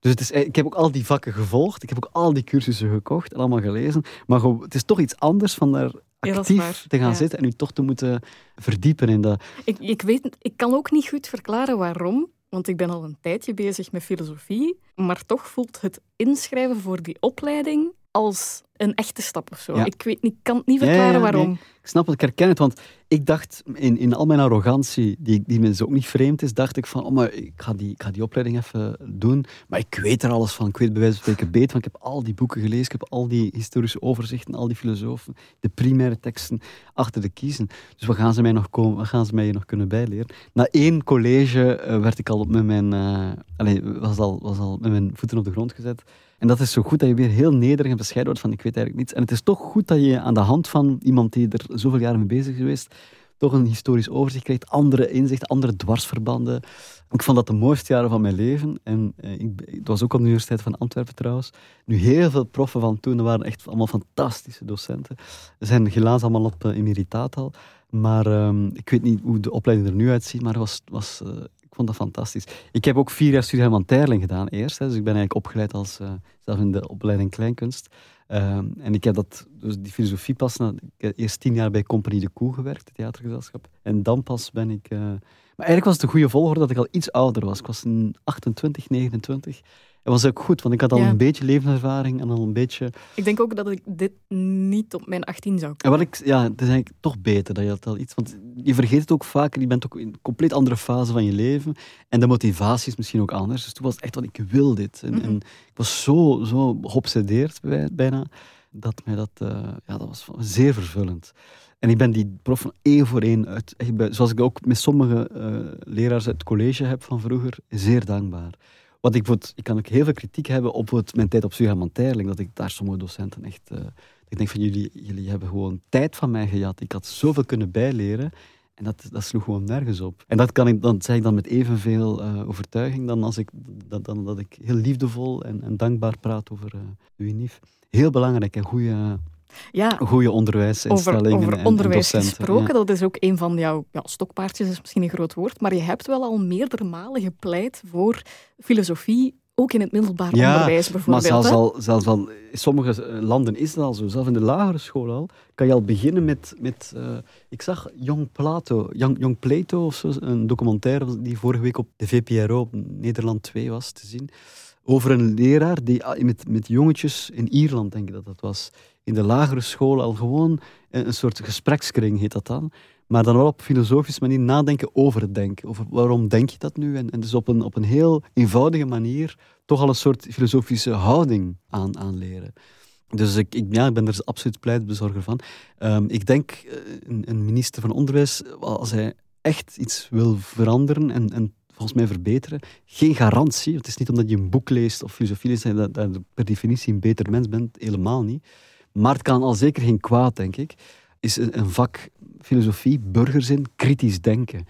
Dus het is, ik heb ook al die vakken gevolgd, ik heb ook al die cursussen gekocht en allemaal gelezen. Maar het is toch iets anders van daar actief te gaan zitten en u toch te moeten verdiepen in dat. Ik, ik, weet, ik kan ook niet goed verklaren waarom, want ik ben al een tijdje bezig met filosofie, maar toch voelt het inschrijven voor die opleiding als een echte stap of zo. Ik weet niet, kan het niet verklaren waarom. Ik snap het, ik herken het, want ik dacht in, in al mijn arrogantie, die, die mensen ook niet vreemd is, dacht ik van, oh maar ik ga, die, ik ga die opleiding even doen, maar ik weet er alles van. Ik weet bij wijze van spreken beter, want ik heb al die boeken gelezen, ik heb al die historische overzichten, al die filosofen, de primaire teksten achter de kiezen. Dus wat gaan ze mij nog, komen, wat gaan ze mij nog kunnen bijleren? Na één college uh, werd ik al met mijn, uh, allez, was, al, was al met mijn voeten op de grond gezet. En dat is zo goed dat je weer heel nederig en bescheiden wordt van ik eigenlijk niets. En het is toch goed dat je aan de hand van iemand die er zoveel jaren mee bezig is geweest, toch een historisch overzicht krijgt, andere inzichten, andere dwarsverbanden. Ik vond dat de mooiste jaren van mijn leven. En eh, ik, het was ook op de Universiteit van Antwerpen trouwens. Nu heel veel proffen van toen, waren echt allemaal fantastische docenten. Ze zijn helaas allemaal op uh, emeritaat al. Maar ehm, ik weet niet hoe de opleiding er nu uitziet, maar was, was uh, vond dat fantastisch. Ik heb ook vier jaar studie Herman Terling gedaan eerst. Hè, dus ik ben eigenlijk opgeleid als, uh, zelf in de opleiding Kleinkunst. Uh, en ik heb dat, dus die filosofie pas, na, ik heb eerst tien jaar bij Compagnie de Koe gewerkt, het theatergezelschap. En dan pas ben ik... Uh, maar eigenlijk was het de goede volgorde dat ik al iets ouder was. Ik was 28, 29. Het was ook goed, want ik had al een beetje levenservaring en al een beetje... Ik denk ook dat ik dit niet op mijn 18 zou kunnen. En wat ik, ja, het is eigenlijk toch beter dat je dat al iets... Want je vergeet het ook vaker, je bent ook in een compleet andere fase van je leven. En de motivatie is misschien ook anders. Dus toen was het echt wat ik wil dit. En, en mhm. ik was zo, zo geobsedeerd bijna, dat mij dat... Uh, ja, dat was zeer vervullend. En ik ben die prof van één voor één uit, zoals ik ook met sommige uh, leraars uit het college heb van vroeger, zeer dankbaar. Want ik, ik kan ook heel veel kritiek hebben op mijn tijd op Sugamantijling, dat ik daar sommige docenten echt... Uh, ik denk van jullie, jullie hebben gewoon tijd van mij gejat. Ik had zoveel kunnen bijleren. En dat, dat sloeg gewoon nergens op. En dat, kan ik, dan zeg ik dan met evenveel uh, overtuiging dan als ik, dat, dan, dat ik heel liefdevol en, en dankbaar praat over uh, UNIF. Heel belangrijk en goede ja, goede onderwijsinstellingen over, over onderwijs gesproken, dat is ook een van jouw ja, stokpaardjes, is misschien een groot woord, maar je hebt wel al meerdere malen gepleit voor filosofie ook in het middelbaar onderwijs bijvoorbeeld. Maar zelfs al, zelfs al in sommige eh, landen is dat al zo. Zelfs in de lagere school al. Kan je al beginnen met. met uh, ik zag Jong Plato, Young, Young Plato of zo, een documentaire die vorige week op de VPRO op Nederland 2 was te zien. Over een leraar die ah, met, met jongetjes in Ierland, denk ik dat dat was in de lagere school al gewoon een, soort gesprekskring, heet dat dan. Maar dan wel op filosofische manier nadenken over het denken. Over waarom denk je dat nu? En, en dus op een, op een heel eenvoudige manier toch al een soort filosofische houding aan, aanleren. Dus ik, ik, ja, ik ben er absoluut pleitbezorger van. Um, ik denk, eh, een, een, minister van Onderwijs, als hij echt iets wil veranderen en, en volgens mij verbeteren, geen garantie. Het is niet omdat je een boek leest of filosofie leest dat je per definitie een beter mens bent. Helemaal niet. Maar het kan al zeker geen kwaad, denk ik. Is een, vak filosofie, burgerzin, kritisch denken.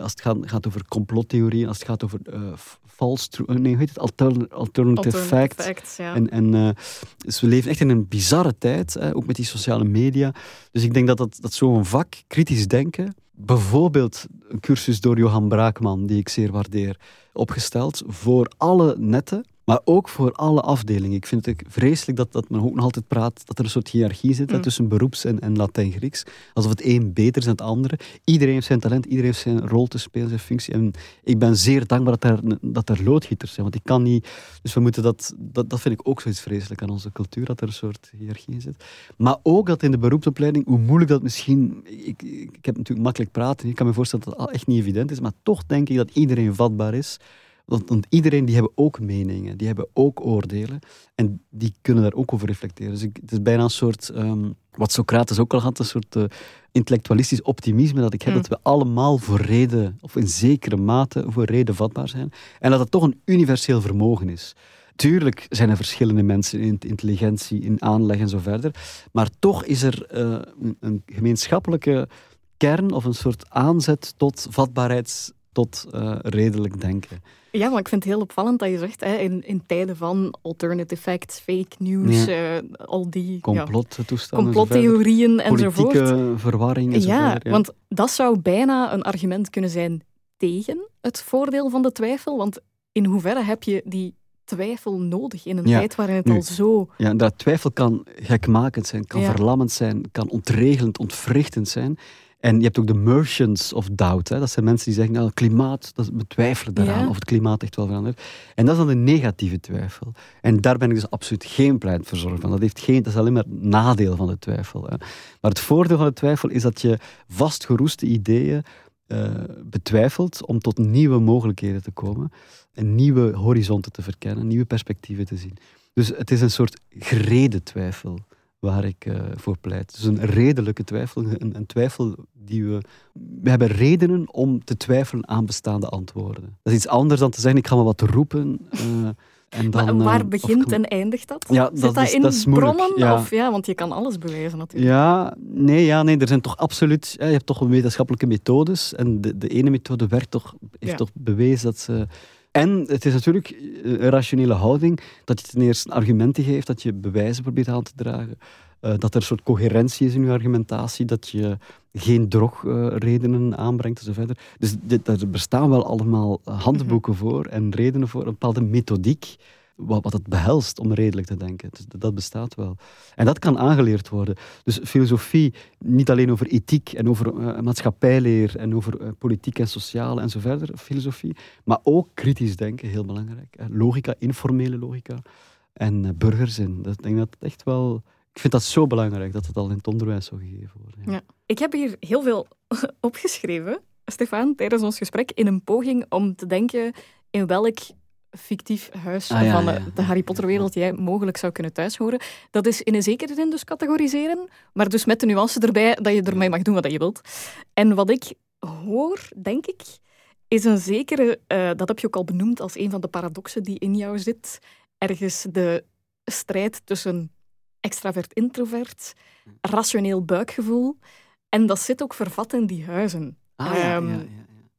als het gaat, gaat, over complottheorieën, als het gaat over uh, false, nee, hoe heet het? alternative, alternative facts. En, en uh, dus we leven echt in een bizarre tijd, ook met die sociale media. Dus ik denk dat, dat, dat zo'n vak, kritisch denken, bijvoorbeeld een cursus door Johan Braakman, die ik zeer waardeer, opgesteld voor alle netten maar ook voor alle afdelingen. Ik vind het vreselijk dat, dat men ook nog altijd praat dat er een soort hiërarchie zit mm. tussen beroeps- en, en Latijn-Grieks. Alsof het een beter is dan het andere. Iedereen heeft zijn talent, iedereen heeft zijn rol te spelen, zijn functie. En ik ben zeer dankbaar dat er, dat er loodgieters zijn. Want ik kan niet... Dus we moeten dat, dat... Dat vind ik ook zoiets vreselijk aan onze cultuur, dat er een soort hiërarchie in zit. Maar ook dat in de beroepsopleiding, hoe moeilijk dat misschien... Ik, ik heb natuurlijk makkelijk praten, ik kan me voorstellen dat dat echt niet evident is, maar toch denk ik dat iedereen vatbaar is want, iedereen die hebben ook meningen, die hebben ook oordelen. En die kunnen daar ook over reflecteren. Dus ik, het is bijna een soort, um, wat Socrates ook al had, een soort uh, intellectualistisch optimisme dat ik heb, mm. dat we allemaal voor reden, of in zekere mate voor reden vatbaar zijn. En dat het toch een universeel vermogen is. Tuurlijk zijn er verschillende mensen in intelligentie, in aanleg en zo verder. Maar toch is er uh, een, een gemeenschappelijke kern of een soort aanzet tot vatbaarheids tot uh, redelijk denken. Ja, maar ik vind het heel opvallend dat je zegt, hè, in, in tijden van alternative facts, fake news, ja. uh, al die complottoestanden, complottheorieën enzovoort. Politieke verwarring enzovoort. Ja, ja, want dat zou bijna een argument kunnen zijn tegen het voordeel van de twijfel. Want in hoeverre heb je die twijfel nodig in een tijd waarin het al zo... Ja, dat twijfel kan gekmakend zijn, kan verlammend zijn, kan ontregelend, ontwrichtend zijn. En je hebt ook de merchants of doubt. Hè? Dat zijn mensen die zeggen, nou, het klimaat, dat betwijfelen daaraan of het klimaat echt wel verandert. En dat is dan de negatieve twijfel. En daar ben ik dus absoluut geen pleitverzorger van. Dat, heeft geen, dat is alleen maar nadeel van de twijfel. Hè? Maar het voordeel van de twijfel is dat je vastgeroeste ideeën uh, betwijfelt om tot nieuwe mogelijkheden te komen. En nieuwe horizonten te verkennen, nieuwe perspectieven te zien. Dus het is een soort gereden twijfel waar ik uh, voor pleit. Dus een redelijke twijfel, een, een, twijfel die we... We hebben redenen om te twijfelen aan bestaande antwoorden. Dat is iets anders dan te zeggen, ik ga maar wat roepen... Uh, en dan, maar waar uh, begint en eindigt dat? Ja, Zit dat, dat is, in dat is bronnen? Ja. Of, ja, want je kan alles bewijzen natuurlijk. Ja, nee, ja, nee er zijn toch absoluut... Ja, je hebt toch wetenschappelijke methodes. En de, de ene methode werkt toch, heeft toch bewezen dat ze en het is natuurlijk een rationele houding dat je ten eerste argumenten geeft, dat je bewijzen probeert aan te dragen. Uh, dat er een soort coherentie is in je argumentatie, dat je geen drogredenen aanbrengt enzovoort. Dus dit, er bestaan wel allemaal handboeken voor en redenen voor, een bepaalde methodiek wat, het behelst om redelijk te denken. Dus dat bestaat wel. En dat kan aangeleerd worden. Dus filosofie, niet alleen over ethiek en over uh, maatschappijleer en over uh, politiek en sociale en zo verder, filosofie, maar ook kritisch denken, heel belangrijk. Logica, informele logica en uh, burgerzin. Dat, ik denk dat echt wel ik vind dat zo belangrijk dat het al in het onderwijs zou gegeven wordt. Ja. Ik heb hier heel veel opgeschreven, Stefan, tijdens ons gesprek, in een poging om te denken in welk fictief huis ah, van de Harry Potter-wereld jij mogelijk zou kunnen thuishoren. Dat is in een zekere zin dus categoriseren, maar dus met de nuance erbij dat je ermee mag doen wat je wilt. En wat ik hoor, denk ik, is een zekere, uh, dat heb je ook al benoemd als een van de paradoxen die in jou zit, ergens de strijd tussen extravert-introvert, rationeel buikgevoel. En dat zit ook vervat in die huizen. Ah, ja, um, ja, ja,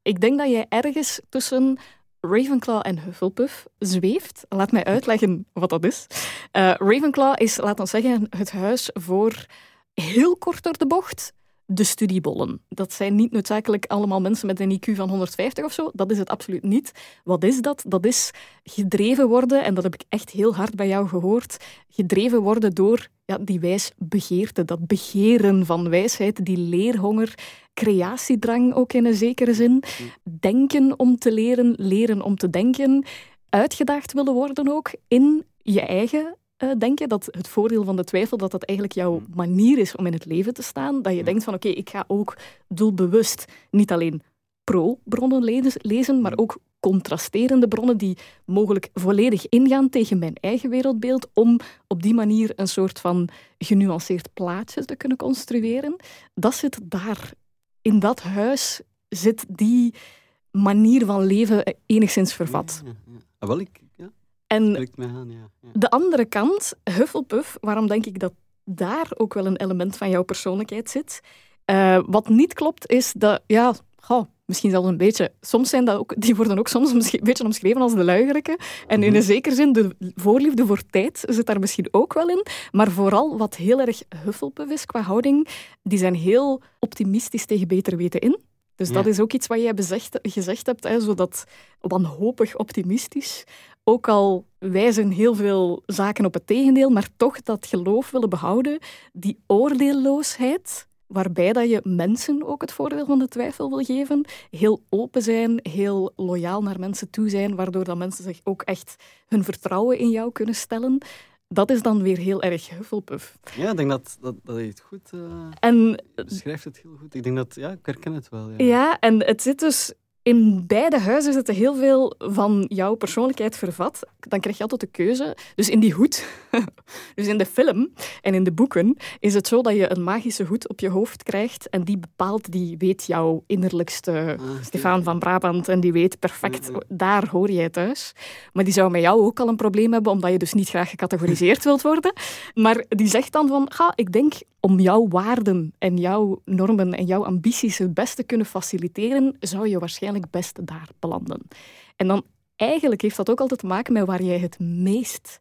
ik denk dat jij ergens tussen Ravenclaw en Hufflepuff zweeft. Laat mij uitleggen wat dat is. Uh, Ravenclaw is, laten we zeggen, het huis voor heel kort door de bocht de studiebollen. Dat zijn niet noodzakelijk allemaal mensen met een IQ van 150 of zo. Dat is het absoluut niet. Wat is dat? Dat is gedreven worden, en dat heb ik echt heel hard bij jou gehoord, gedreven worden door ja, die wijsbegeerte, dat begeren van wijsheid, die leerhonger, creatiedrang ook in een zekere zin. Denken om te leren, leren om te denken. Uitgedaagd willen worden ook in je eigen uh, denken dat het voordeel van de twijfel, dat dat eigenlijk jouw hmm. manier is om in het leven te staan. Dat je denkt van oké, ik ga ook doelbewust niet alleen pro-bronnen lezen, maar hmm. ook contrasterende bronnen die mogelijk volledig ingaan tegen mijn eigen wereldbeeld, om op die manier een soort van genuanceerd plaatje te kunnen construeren. Dat zit daar. In dat huis zit die manier van leven enigszins vervat. Ja, ja, ah, Wel, ik, en aan, ja. Ja. de andere kant, Hufflepuff, waarom denk ik dat daar ook wel een element van jouw persoonlijkheid zit? Uh, wat niet klopt, is dat, ja, goh, misschien zelfs een beetje. Soms zijn dat ook, die worden ook soms een beetje omschreven als de luigerlijke. En in mhm. een zekere zin, de voorliefde voor tijd zit daar misschien ook wel in. Maar vooral wat heel erg Hufflepuff is qua houding, die zijn heel optimistisch tegen beter weten in. Dus dat is ook iets wat jij bezegd, gezegd hebt, hè, zo dat wanhopig optimistisch. Ook al wijzen heel veel zaken op het tegendeel, maar toch dat geloof willen behouden, die oordeelloosheid, waarbij dat je mensen ook het voordeel van de twijfel wil geven, heel open zijn, heel loyaal naar mensen toe zijn, waardoor dat mensen zich ook echt hun vertrouwen in jou kunnen stellen dat is dan weer heel erg Hufflepuff. Ja, ik denk dat, dat, dat je het goed uh, en, beschrijft. Het heel goed. Ik denk dat, ja, ik herken het wel. Ja, ja en het zit dus in beide huizen zitten heel veel van jouw persoonlijkheid vervat. Dan krijg je altijd de keuze. Dus in die hoed, dus in de film en in de boeken, is het zo dat je een magische hoed op je hoofd krijgt en die bepaalt, die weet jouw innerlijkste ah, Stefan van Brabant en die weet perfect, daar hoor jij thuis. Maar die zou met jou ook al een probleem hebben, omdat je dus niet graag gecategoriseerd wilt worden. Maar die zegt dan van, ga, ik denk om jouw waarden en jouw normen en jouw ambities het beste kunnen faciliteren, zou je waarschijnlijk best daar belanden. En dan eigenlijk heeft dat ook altijd te maken met waar jij het meest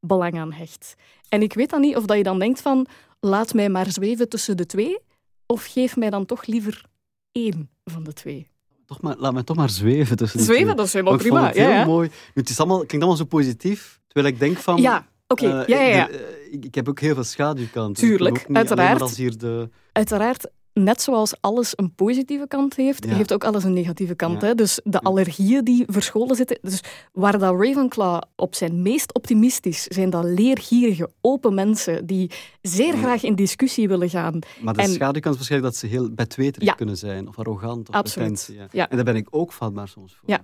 belang aan hecht. En ik weet dan niet of dat je dan denkt van laat mij maar zweven tussen de twee, of geef mij dan toch liever één van de twee. Toch maar, laat mij toch maar zweven tussen de zweven, twee. dat is helemaal prima. Het heel mooi. Het is allemaal, klinkt allemaal zo positief, terwijl ik denk van... Ja, oké. ja, ja, ja. Eh, ik, heb ook heel veel schaduwkanten. Tuurlijk, uiteraard. Als hier de... Uiteraard net zoals alles een positieve kant heeft, heeft ook alles een negatieve kant. Hè? Dus de allergieën die verscholen zitten. Dus waar dat Ravenclaw op zijn meest optimistisch zijn dat leergierige, open mensen die zeer graag in discussie willen gaan. Maar de en... schaduwkant is waarschijnlijk dat ze heel betweterig kunnen zijn, of arrogant, of Absoluut. Ja. En daar ben ik ook vatbaar soms voor.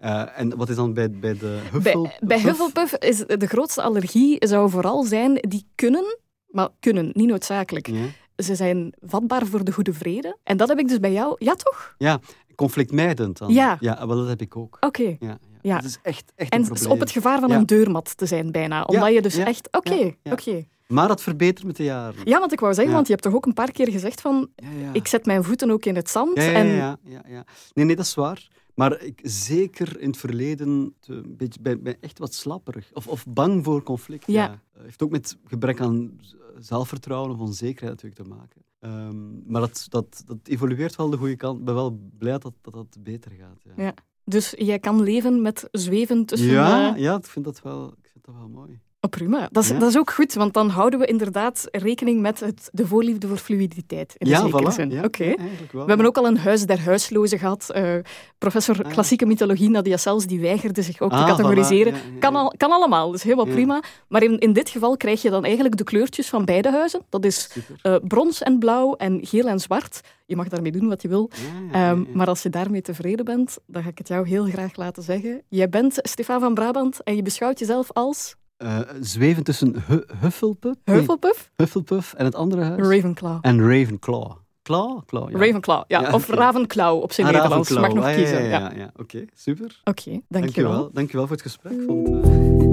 Uh, en wat is dan bij, bij de Hufflepuff? Bij, bij Hufflepuff is de grootste allergie zou vooral zijn, die kunnen, maar kunnen, niet noodzakelijk ze zijn vatbaar voor de goede vrede. En dat heb ik dus bij jou. Ja, toch? Ja, conflictmijdend dan. Ja. Ja, wel, dat heb ik ook. Oké. Ja, ja. ja. Dat is echt, echt en een op het gevaar van een deurmat te zijn bijna. Omdat je dus echt... Oké, oké. Maar dat verbetert met de jaren. Ja, want ik wou zeggen, want je hebt toch ook een paar keer gezegd van... Ik zet mijn voeten ook in het zand. Ja, en... ja, ja, ja. Nee, nee, dat is waar. Maar ik, zeker in het verleden een beetje, ben, echt wat slapperig. Of, of bang voor conflict. Ja. Heeft ook met gebrek aan zelfvertrouwen of onzekerheid natuurlijk te maken. Um, maar dat, dat, dat evolueert wel de goede kant. Ik ben wel blij dat dat, dat beter gaat. Ja. ja. Dus jij kan leven met zweven tussen... Ja, uh... ja ik vind dat wel... vind dat wel mooi. Oh, prima. Dat is, Ja. dat is ook goed, want dan houden we inderdaad rekening met het, de voorliefde voor fluiditeit. In ja, zekere voilà. zin. Ja, Oké. We hebben ook al een huis der huislozen gehad. Eh, professor Ah. klassieke mythologie Nadia Sels, die weigerde zich ook te Ah, categoriseren. voilà, Kan, al, kan allemaal, is helemaal prima. Maar in, in dit geval krijg je dan eigenlijk de kleurtjes van beide huizen. Dat is eh, brons en blauw en geel en zwart. Je mag daarmee doen wat je wil. Ehm, maar als je daarmee tevreden bent, dan ga ik het jou heel graag laten zeggen. Jij bent Stefan van Brabant en je beschouwt jezelf als Eh, zweven tussen Hu- Hufflepuff, nee, Hufflepuff, Hufflepuff en het andere huis. Ravenclaw. en Ravenclaw. Claw? Claw, ja. Ravenclaw, ja. Ja, of. Ravenclaw op zijn Ah, Nederlands. Mag nog. Ah, kiezen. Ja, Ja, ja. Oké, super. Oké, dankjewel. Dankjewel. Dankjewel voor het gesprek. Vond, eh,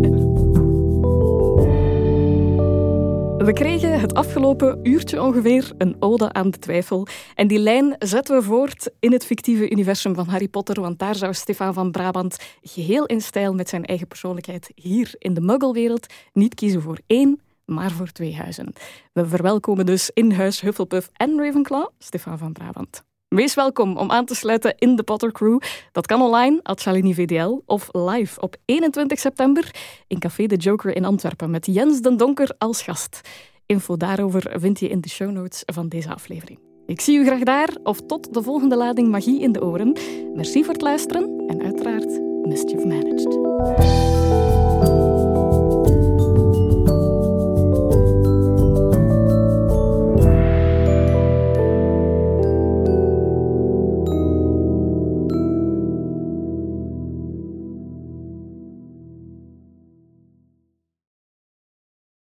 We kregen het afgelopen uurtje ongeveer een ode aan de twijfel. En die lijn zetten we voort in het fictieve universum van Harry Potter, want daar zou Stefan van Brabant geheel in stijl met zijn eigen persoonlijkheid hier in de muggelwereld niet kiezen voor één, maar voor twee huizen. We verwelkomen dus in huis Hufflepuff en Ravenclaw Stefan van Brabant. Wees welkom om aan te sluiten in de Potter Crew. Dat kan online, at Shalini VDL, of live op 21 september in Café de Joker in Antwerpen met Jens den Donker als gast. Info daarover vind je in de show notes van deze aflevering. Ik zie u graag daar of tot de volgende lading magie in de oren. Merci voor het luisteren en uiteraard Mischief Man.